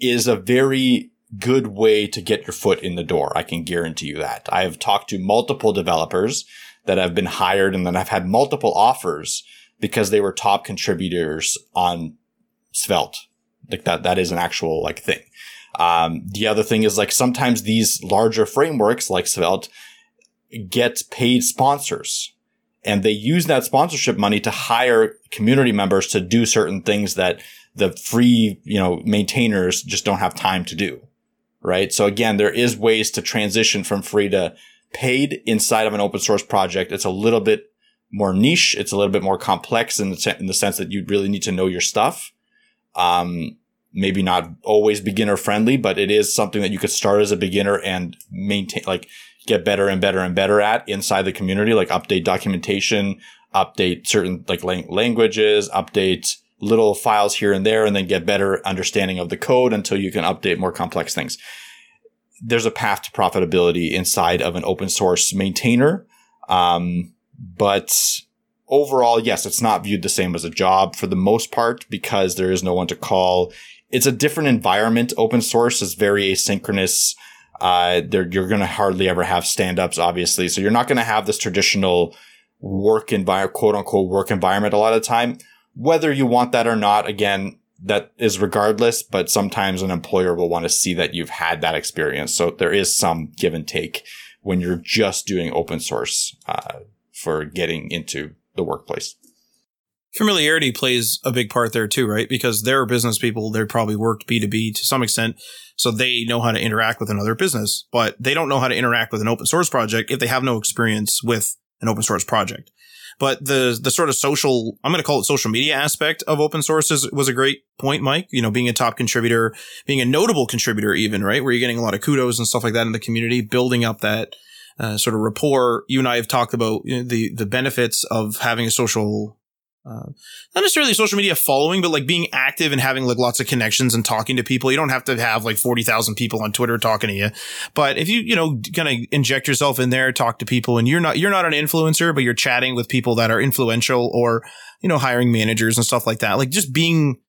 is a very good way to get your foot in the door. I can guarantee you that. I have talked to multiple developers that have been hired and then I've had multiple offers because they were top contributors on Svelte. Like that, that is an actual like thing. Um, the other thing is like sometimes these larger frameworks like Svelte get paid sponsors and they use that sponsorship money to hire community members to do certain things that the free, you know, maintainers just don't have time to do. Right. So again, there is ways to transition from free to paid inside of an open source project. It's a little bit more niche. It's a little bit more complex in the, in the sense that you really need to know your stuff. Um, maybe not always beginner friendly, but it is something that you could start as a beginner and maintain, like get better and better and better at inside the community, like update documentation, update certain like lang- languages, update little files here and there, and then get better understanding of the code until you can update more complex things there's a path to profitability inside of an open source maintainer. Um, but overall, yes, it's not viewed the same as a job for the most part because there is no one to call. It's a different environment. Open source is very asynchronous. Uh, you're going to hardly ever have stand-ups, obviously. So you're not going to have this traditional work environment, quote unquote work environment a lot of the time. Whether you want that or not, again, that is regardless, but sometimes an employer will want to see that you've had that experience. So there is some give and take when you're just doing open source uh, for getting into the workplace. Familiarity plays a big part there too, right? Because they're business people. They've probably worked B2B to some extent. So they know how to interact with another business, but they don't know how to interact with an open source project if they have no experience with an open source project. But the the sort of social, I'm going to call it social media aspect of open sources was a great point, Mike. You know, being a top contributor, being a notable contributor, even right, where you're getting a lot of kudos and stuff like that in the community, building up that uh, sort of rapport. You and I have talked about you know, the the benefits of having a social uh, not necessarily social media following, but like being active and having like lots of connections and talking to people. You don't have to have like 40,000 people on Twitter talking to you. But if you, you know, kind of inject yourself in there, talk to people and you're not, you're not an influencer, but you're chatting with people that are influential or, you know, hiring managers and stuff like that. Like just being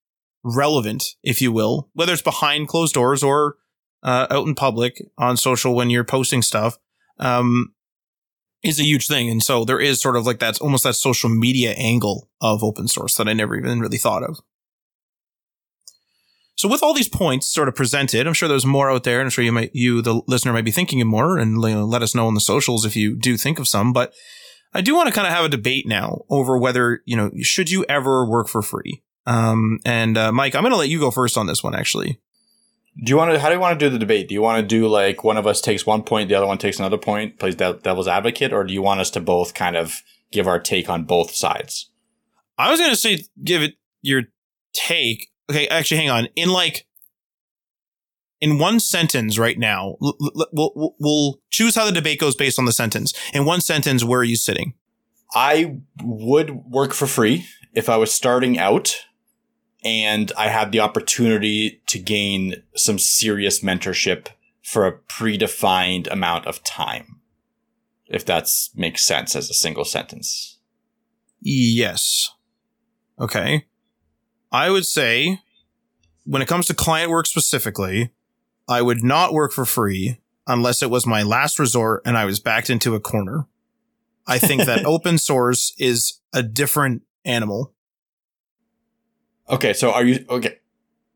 relevant, if you will, whether it's behind closed doors or uh, out in public on social when you're posting stuff. Um, is a huge thing. And so there is sort of like that's almost that social media angle of open source that I never even really thought of. So with all these points sort of presented, I'm sure there's more out there, and I'm sure you might, you, the listener, might be thinking of more, and you know, let us know on the socials if you do think of some. But I do want to kind of have a debate now over whether you know should you ever work for free. Um, and uh, Mike, I'm going to let you go first on this one, actually. Do you want to? How do you want to do the debate? Do you want to do like one of us takes one point, the other one takes another point, plays devil's advocate, or do you want us to both kind of give our take on both sides? I was going to say give it your take. Okay, actually, hang on. In like in one sentence right now, we'll, we'll choose how the debate goes based on the sentence. In one sentence, where are you sitting? I would work for free if I was starting out and I had the opportunity to gain some serious mentorship for a predefined amount of time. If that makes sense as a single sentence. Yes. Okay. I would say when it comes to client work specifically, I would not work for free unless it was my last resort and I was backed into a corner. I think that open source is a different animal. Okay, so are you okay?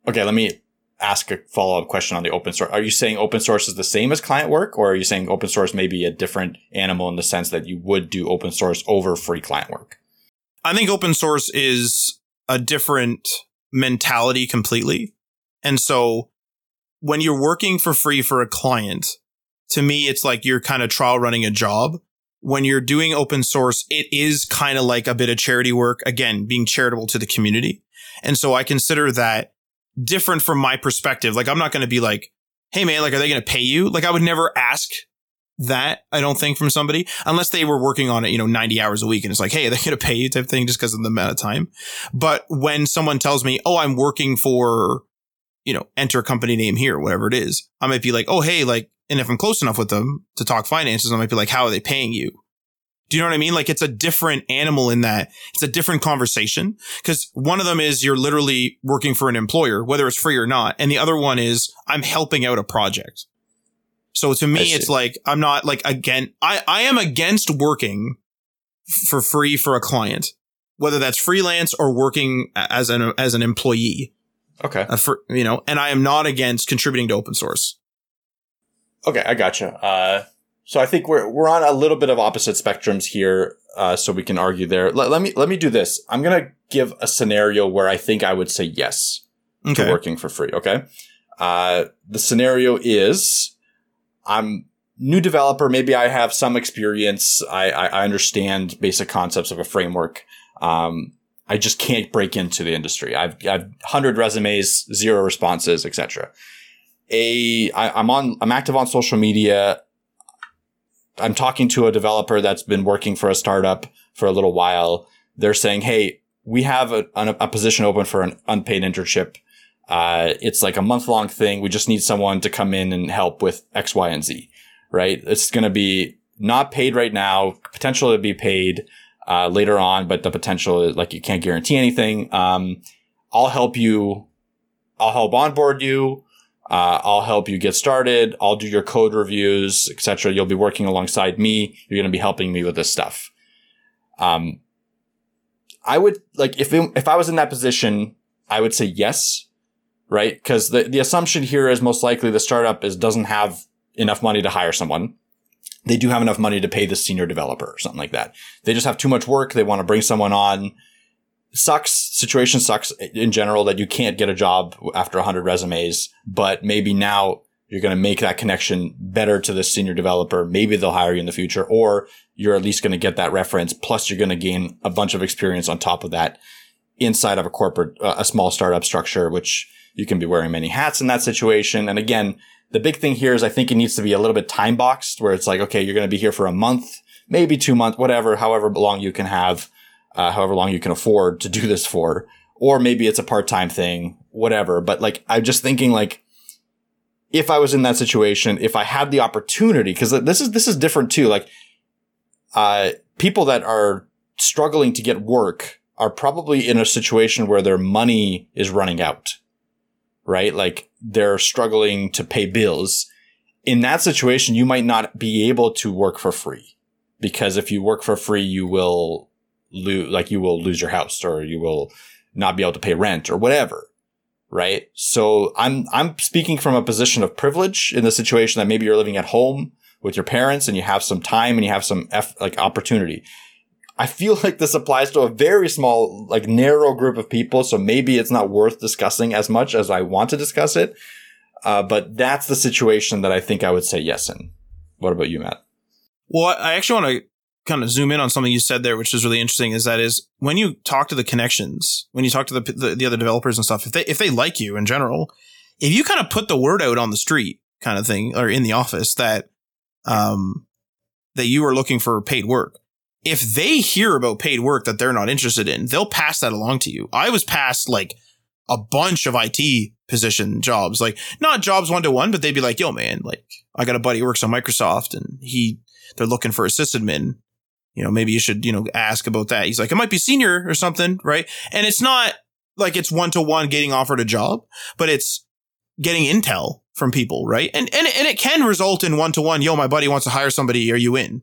Okay, let me ask a follow up question on the open source. Are you saying open source is the same as client work, or are you saying open source may be a different animal in the sense that you would do open source over free client work? I think open source is a different mentality completely. And so when you're working for free for a client, to me, it's like you're kind of trial running a job. When you're doing open source, it is kind of like a bit of charity work. Again, being charitable to the community. And so I consider that different from my perspective. Like, I'm not going to be like, Hey man, like, are they going to pay you? Like, I would never ask that, I don't think, from somebody, unless they were working on it, you know, 90 hours a week and it's like, hey, they're going to pay you type thing just because of the amount of time. But when someone tells me, oh, I'm working for, you know, enter a company name here, whatever it is, I might be like, oh, hey, like, and if I'm close enough with them to talk finances, I might be like, how are they paying you? Do you know what I mean? Like it's a different animal in that it's a different conversation because one of them is you're literally working for an employer, whether it's free or not. And the other one is I'm helping out a project. So to me, it's like, I'm not like, again, I, I am against working for free for a client, whether that's freelance or working as an, as an employee. Okay. Uh, for, you know, and I am not against contributing to open source. Okay. I gotcha. Uh, so I think we're, we're on a little bit of opposite spectrums here. Uh, so we can argue there. Let, let me, let me do this. I'm going to give a scenario where I think I would say yes okay. to working for free. Okay. Uh, the scenario is, I'm new developer. Maybe I have some experience. I, I, I understand basic concepts of a framework. Um, I just can't break into the industry. I've, I've hundred resumes, zero responses, etc. A, I, I'm on, I'm active on social media. I'm talking to a developer that's been working for a startup for a little while. They're saying, Hey, we have a, a position open for an unpaid internship. Uh, it's like a month long thing. We just need someone to come in and help with X, Y, and Z, right? It's going to be not paid right now, potential to be paid, uh, later on, but the potential is like you can't guarantee anything. Um, I'll help you. I'll help onboard you. Uh, I'll help you get started. I'll do your code reviews, etc. You'll be working alongside me. You're going to be helping me with this stuff. Um, I would like if it, if I was in that position, I would say yes right? Because the, the assumption here is most likely the startup is doesn't have enough money to hire someone. They do have enough money to pay the senior developer or something like that. They just have too much work. They want to bring someone on. Sucks. Situation sucks in general that you can't get a job after 100 resumes, but maybe now you're going to make that connection better to the senior developer. Maybe they'll hire you in the future, or you're at least going to get that reference. Plus, you're going to gain a bunch of experience on top of that inside of a corporate, uh, a small startup structure, which you can be wearing many hats in that situation. And again, the big thing here is I think it needs to be a little bit time boxed where it's like, okay, you're going to be here for a month, maybe two months, whatever, however long you can have, uh, however long you can afford to do this for. Or maybe it's a part time thing, whatever. But like, I'm just thinking like, if I was in that situation, if I had the opportunity, cause this is, this is different too. Like, uh, people that are struggling to get work are probably in a situation where their money is running out right? Like they're struggling to pay bills. In that situation, you might not be able to work for free because if you work for free, you will lose, like you will lose your house or you will not be able to pay rent or whatever. Right. So I'm, I'm speaking from a position of privilege in the situation that maybe you're living at home with your parents and you have some time and you have some like opportunity. I feel like this applies to a very small, like narrow group of people. So maybe it's not worth discussing as much as I want to discuss it. Uh, but that's the situation that I think I would say yes in. What about you, Matt? Well, I actually want to kind of zoom in on something you said there, which is really interesting. Is that is when you talk to the connections, when you talk to the, the, the other developers and stuff, if they if they like you in general, if you kind of put the word out on the street, kind of thing, or in the office that um that you are looking for paid work, if they hear about paid work that they're not interested in, they'll pass that along to you. I was passed like a bunch of IT position jobs, like not jobs one to one, but they'd be like, yo, man, like I got a buddy who works on Microsoft and he, they're looking for a sysadmin. You know, maybe you should, you know, ask about that. He's like, it might be senior or something, right? And it's not like it's one to one getting offered a job, but it's getting intel from people, right? And, and, and it can result in one to one. Yo, my buddy wants to hire somebody. Are you in?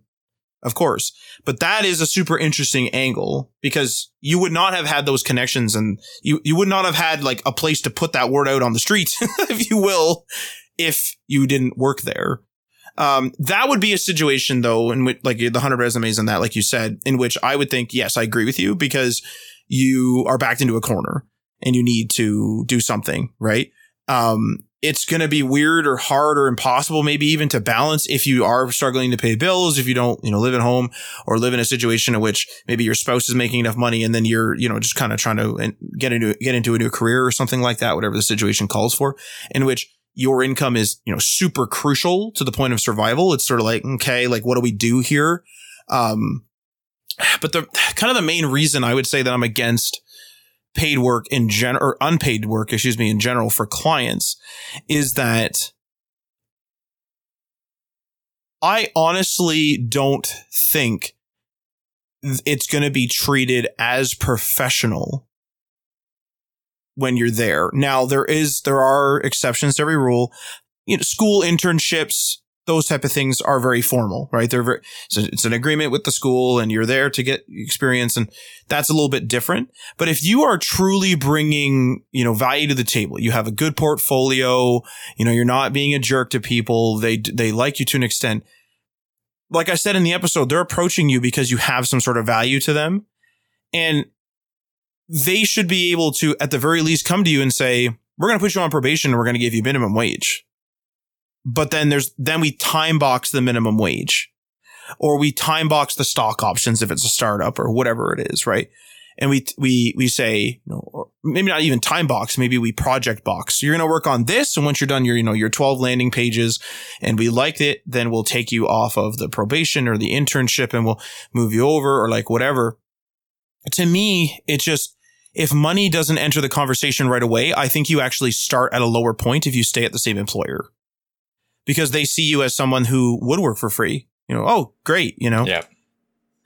Of course. But that is a super interesting angle because you would not have had those connections and you, you would not have had like a place to put that word out on the street, if you will, if you didn't work there. Um, that would be a situation though, in which like the 100 resumes and that, like you said, in which I would think, yes, I agree with you because you are backed into a corner and you need to do something, right? Um, it's going to be weird or hard or impossible, maybe even to balance if you are struggling to pay bills, if you don't, you know, live at home or live in a situation in which maybe your spouse is making enough money and then you're, you know, just kind of trying to get into, get into a new career or something like that, whatever the situation calls for, in which your income is, you know, super crucial to the point of survival. It's sort of like, okay, like what do we do here? Um, but the kind of the main reason I would say that I'm against paid work in general or unpaid work, excuse me, in general for clients is that I honestly don't think it's going to be treated as professional when you're there. Now there is there are exceptions to every rule. You know, school internships, those type of things are very formal, right? They're very, so it's an agreement with the school and you're there to get experience and that's a little bit different. But if you are truly bringing, you know, value to the table, you have a good portfolio, you know, you're not being a jerk to people. They, they like you to an extent. Like I said in the episode, they're approaching you because you have some sort of value to them and they should be able to, at the very least, come to you and say, we're going to put you on probation and we're going to give you minimum wage but then there's then we time box the minimum wage or we time box the stock options if it's a startup or whatever it is, right? And we we we say, you know, maybe not even time box, maybe we project box. So you're going to work on this, and once you're done your you know your 12 landing pages, and we like it, then we'll take you off of the probation or the internship, and we'll move you over or like whatever. To me, it's just if money doesn't enter the conversation right away, I think you actually start at a lower point if you stay at the same employer because they see you as someone who would work for free. You know, oh, great, you know. Yeah.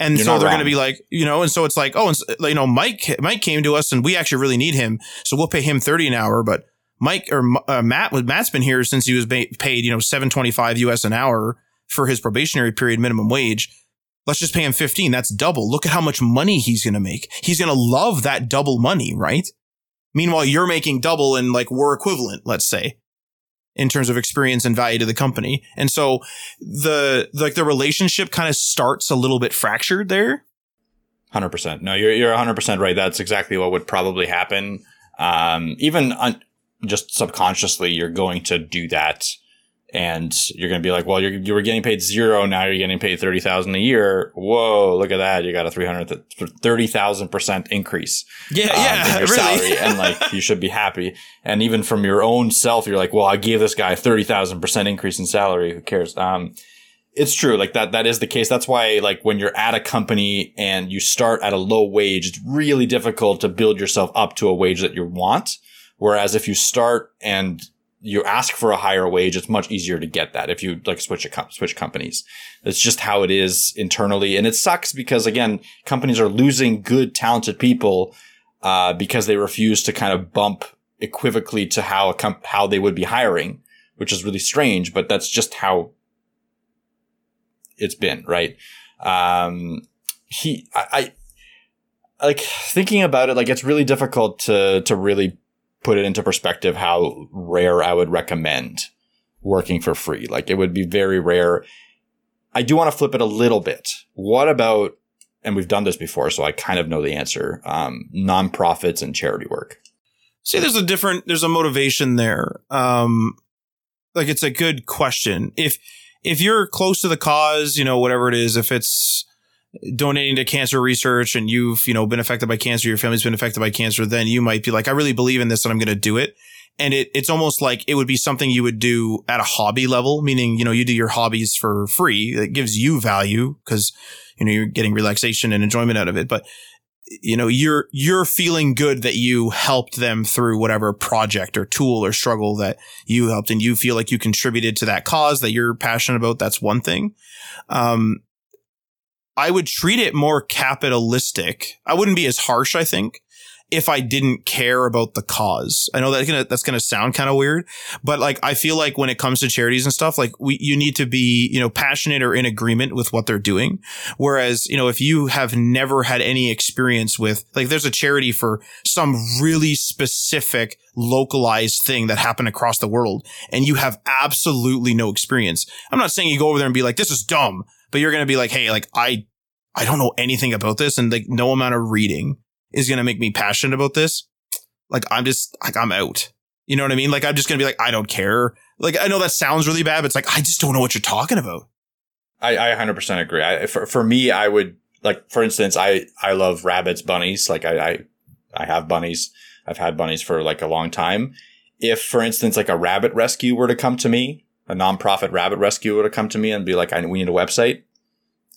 And You're so they're going to be like, you know, and so it's like, oh, and, you know, Mike, Mike came to us and we actually really need him. So we'll pay him 30 an hour, but Mike or uh, Matt, Matt's been here since he was paid, you know, 725 US an hour for his probationary period minimum wage. Let's just pay him 15. That's double. Look at how much money he's going to make. He's going to love that double money, right? Meanwhile, you're making double and like we're equivalent, let's say in terms of experience and value to the company. And so the like the relationship kind of starts a little bit fractured there. 100%. No, you're you're 100% right. That's exactly what would probably happen. Um, even un- just subconsciously you're going to do that and you're going to be like, well, you're, you were getting paid zero. Now you're getting paid 30,000 a year. Whoa, look at that. You got a 330,000% increase. Yeah. Um, yeah. In your really? salary. and like, you should be happy. And even from your own self, you're like, well, I gave this guy 30,000% increase in salary. Who cares? Um, it's true. Like that, that is the case. That's why, like, when you're at a company and you start at a low wage, it's really difficult to build yourself up to a wage that you want. Whereas if you start and you ask for a higher wage, it's much easier to get that if you like switch a switch companies. It's just how it is internally, and it sucks because again, companies are losing good, talented people uh, because they refuse to kind of bump equivocally to how a comp- how they would be hiring, which is really strange, but that's just how it's been, right? Um, he, I, I like thinking about it, like it's really difficult to to really put it into perspective how rare I would recommend working for free. Like it would be very rare. I do want to flip it a little bit. What about, and we've done this before, so I kind of know the answer, um, nonprofits and charity work? See, there's a different, there's a motivation there. Um, like it's a good question. If, if you're close to the cause, you know, whatever it is, if it's, donating to cancer research and you've, you know, been affected by cancer, your family's been affected by cancer, then you might be like, I really believe in this and I'm going to do it. And it, it's almost like it would be something you would do at a hobby level, meaning, you know, you do your hobbies for free. It gives you value because, you know, you're getting relaxation and enjoyment out of it. But, you know, you're, you're feeling good that you helped them through whatever project or tool or struggle that you helped and you feel like you contributed to that cause that you're passionate about. That's one thing. Um, I would treat it more capitalistic. I wouldn't be as harsh, I think, if I didn't care about the cause. I know that's gonna that's gonna sound kind of weird, but like I feel like when it comes to charities and stuff, like we you need to be you know passionate or in agreement with what they're doing. Whereas you know if you have never had any experience with like there's a charity for some really specific localized thing that happened across the world, and you have absolutely no experience. I'm not saying you go over there and be like this is dumb, but you're gonna be like hey like I I don't know anything about this, and like no amount of reading is going to make me passionate about this, like I'm just like I'm out. You know what I mean? Like I'm just going to be like I don't care. Like I know that sounds really bad, but it's like I just don't know what you're talking about. I, I 100% agree. I, for, for me, I would like, for instance, I, I love rabbits, bunnies. Like I, I, I have bunnies. I've had bunnies for like a long time. If, for instance, like a rabbit rescue were to come to me, a nonprofit rabbit rescue were to come to me and be like, I, we need a website.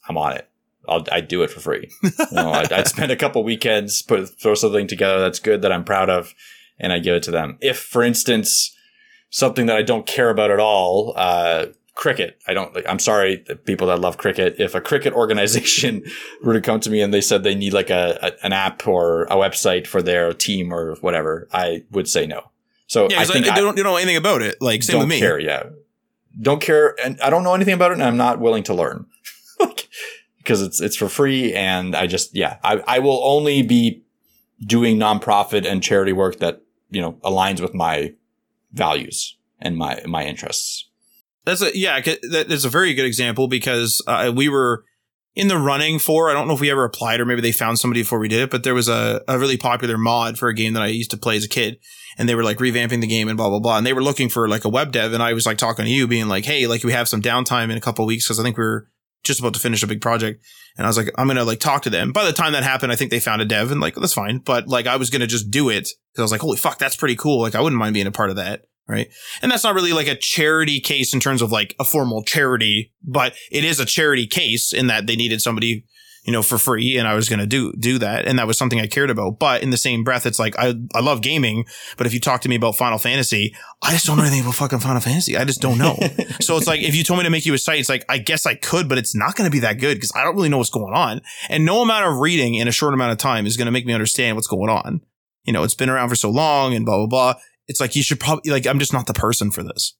I'm on it. I'll, I'd do it for free. You know, I'd, I'd, spend a couple weekends, put, throw something together that's good that I'm proud of, and I give it to them. If, for instance, something that I don't care about at all, uh, cricket. I don't, like, I'm sorry, people that love cricket. If a cricket organization were to come to me and they said they need like a, a, an app or a website for their team or whatever, I would say no. So yeah, I think I, I don't, you know anything about it. Like same with me. Care, yeah. Don't care, and I don't know anything about it, and I'm not willing to learn. like, because it's it's for free and I just yeah I I will only be doing nonprofit and charity work that you know aligns with my values and my my interests. That's a yeah that is a very good example because uh, we were in the running for I don't know if we ever applied or maybe they found somebody before we did it but there was a, a really popular mod for a game that I used to play as a kid and they were like revamping the game and blah blah blah and they were looking for like a web dev and I was like talking to you being like hey like we have some downtime in a couple weeks because I think we are just about to finish a big project. And I was like, I'm going to like talk to them. By the time that happened, I think they found a dev and like, that's fine. But like, I was going to just do it because I was like, holy fuck, that's pretty cool. Like, I wouldn't mind being a part of that. Right. And that's not really like a charity case in terms of like a formal charity, but it is a charity case in that they needed somebody you know, for free and I was going to do, do that. And that was something I cared about. But in the same breath, it's like, I, I love gaming, but if you talk to me about Final Fantasy, I just don't know anything about fucking Final Fantasy. I just don't know. so it's like, if you told me to make you a site, it's like, I guess I could, but it's not going to be that good because I don't really know what's going on. And no amount of reading in a short amount of time is going to make me understand what's going on. You know, it's been around for so long and blah, blah, blah. It's like, you should probably, like, I'm just not the person for this.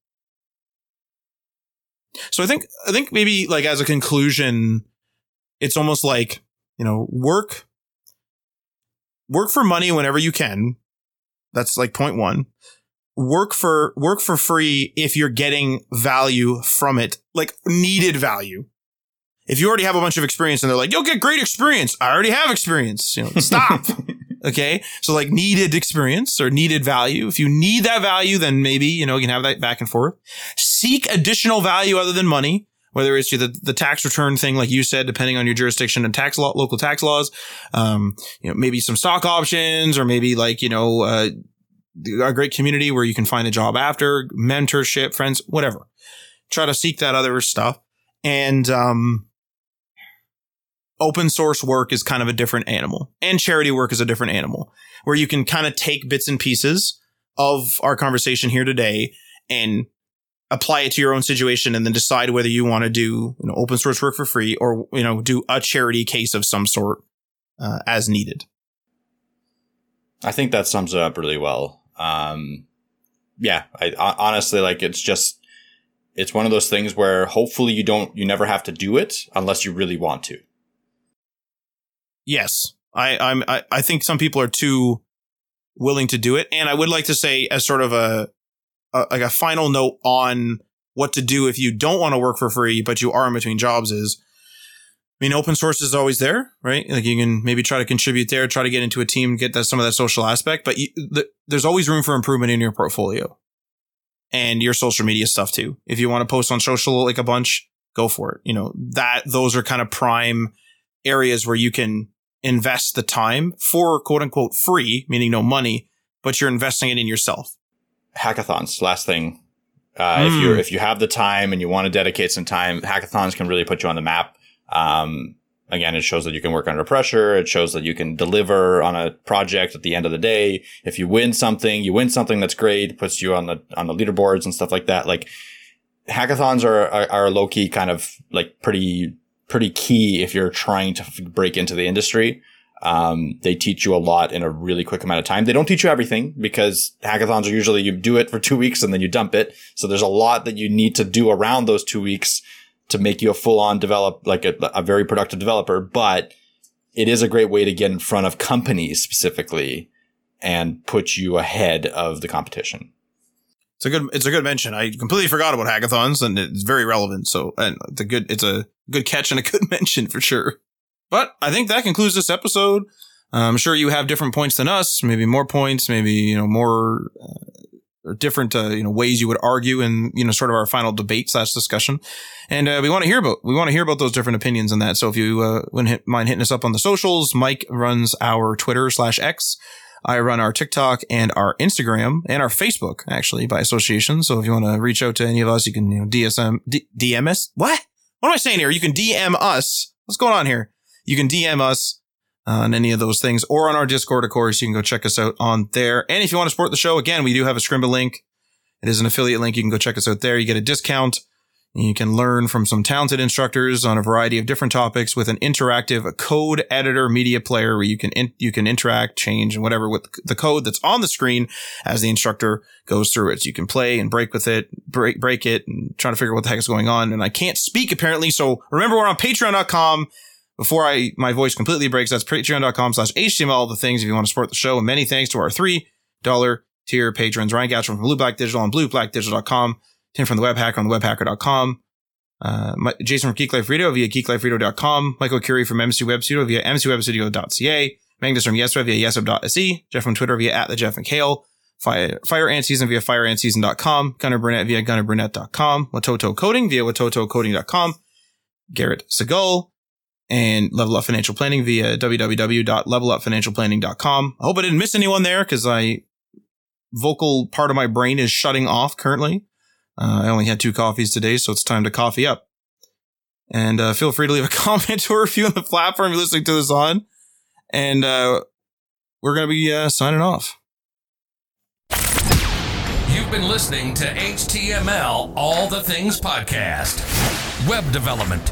So I think, I think maybe like as a conclusion, it's almost like, you know, work, work for money whenever you can. That's like point one. Work for, work for free if you're getting value from it, like needed value. If you already have a bunch of experience and they're like, you'll get great experience. I already have experience. You know, stop. okay. So like needed experience or needed value. If you need that value, then maybe, you know, you can have that back and forth. Seek additional value other than money whether it's the, the tax return thing, like you said, depending on your jurisdiction and tax law, local tax laws, um, you know, maybe some stock options or maybe like, you know, uh, a great community where you can find a job after mentorship, friends, whatever. Try to seek that other stuff. And, um, open source work is kind of a different animal and charity work is a different animal where you can kind of take bits and pieces of our conversation here today and apply it to your own situation and then decide whether you want to do you know open source work for free or you know do a charity case of some sort uh, as needed. I think that sums it up really well. Um, yeah I, honestly like it's just it's one of those things where hopefully you don't you never have to do it unless you really want to yes i i'm i, I think some people are too willing to do it and i would like to say as sort of a a, like a final note on what to do if you don't want to work for free, but you are in between jobs is, I mean, open source is always there, right? Like you can maybe try to contribute there, try to get into a team, get that, some of that social aspect, but you, the, there's always room for improvement in your portfolio and your social media stuff too. If you want to post on social like a bunch, go for it. You know, that those are kind of prime areas where you can invest the time for quote unquote free, meaning no money, but you're investing it in yourself hackathons. Last thing, uh, mm. if you if you have the time and you want to dedicate some time, hackathons can really put you on the map. Um, again, it shows that you can work under pressure. It shows that you can deliver on a project at the end of the day. If you win something, you win something that's great, puts you on the on the leaderboards and stuff like that. Like hackathons are are, are low key kind of like pretty pretty key if you're trying to break into the industry. Um, they teach you a lot in a really quick amount of time. They don't teach you everything because hackathons are usually you do it for two weeks and then you dump it. So there's a lot that you need to do around those two weeks to make you a full on develop, like a, a very productive developer. But it is a great way to get in front of companies specifically and put you ahead of the competition. It's a good it's a good mention. I completely forgot about hackathons and it's very relevant. So and it's a good it's a good catch and a good mention for sure. But I think that concludes this episode. I'm sure you have different points than us, maybe more points, maybe you know more uh, different uh, you know ways you would argue in you know sort of our final debate slash discussion. And uh, we want to hear about we want to hear about those different opinions and that. So if you uh, wouldn't hit, mind hitting us up on the socials, Mike runs our Twitter slash X. I run our TikTok and our Instagram and our Facebook actually by association. So if you want to reach out to any of us, you can, you know, DSM, D- DM us. What? What am I saying here? You can DM us. What's going on here? You can DM us on any of those things or on our Discord, of course. You can go check us out on there. And if you want to support the show, again, we do have a Scrimba link. It is an affiliate link. You can go check us out there. You get a discount. You can learn from some talented instructors on a variety of different topics with an interactive code editor media player where you can in, you can interact, change, and whatever with the code that's on the screen as the instructor goes through it. So you can play and break with it, break break it, and trying to figure out what the heck is going on. And I can't speak apparently, so remember we're on Patreon.com. Before I my voice completely breaks, that's patreon.com slash HTML all the things if you want to support the show. And many thanks to our three dollar tier patrons, Ryan Gatchell from Blue Black Digital on blueblackdigital.com. Tim from the Web Hacker on the webhacker.com. Uh, Jason from Geek Life Radio via geekliferadio.com. Michael Curie from MC Web Studio via mcwebstudio.ca. Magnus from YesWeb via yesweb.se. Jeff from Twitter via at the Jeff McHale. Fire, Fire Ant Season via fireantseason.com. Gunnar Burnett via gunnerburnett.com. Watoto Coding via watotocoding.com. Garrett Segal and Level Up Financial Planning via www.levelupfinancialplanning.com. I hope I didn't miss anyone there because I vocal part of my brain is shutting off currently. Uh, I only had two coffees today, so it's time to coffee up. And uh, feel free to leave a comment or review on the platform you're listening to this on. And uh, we're going to be uh, signing off. You've been listening to HTML All the Things Podcast web development,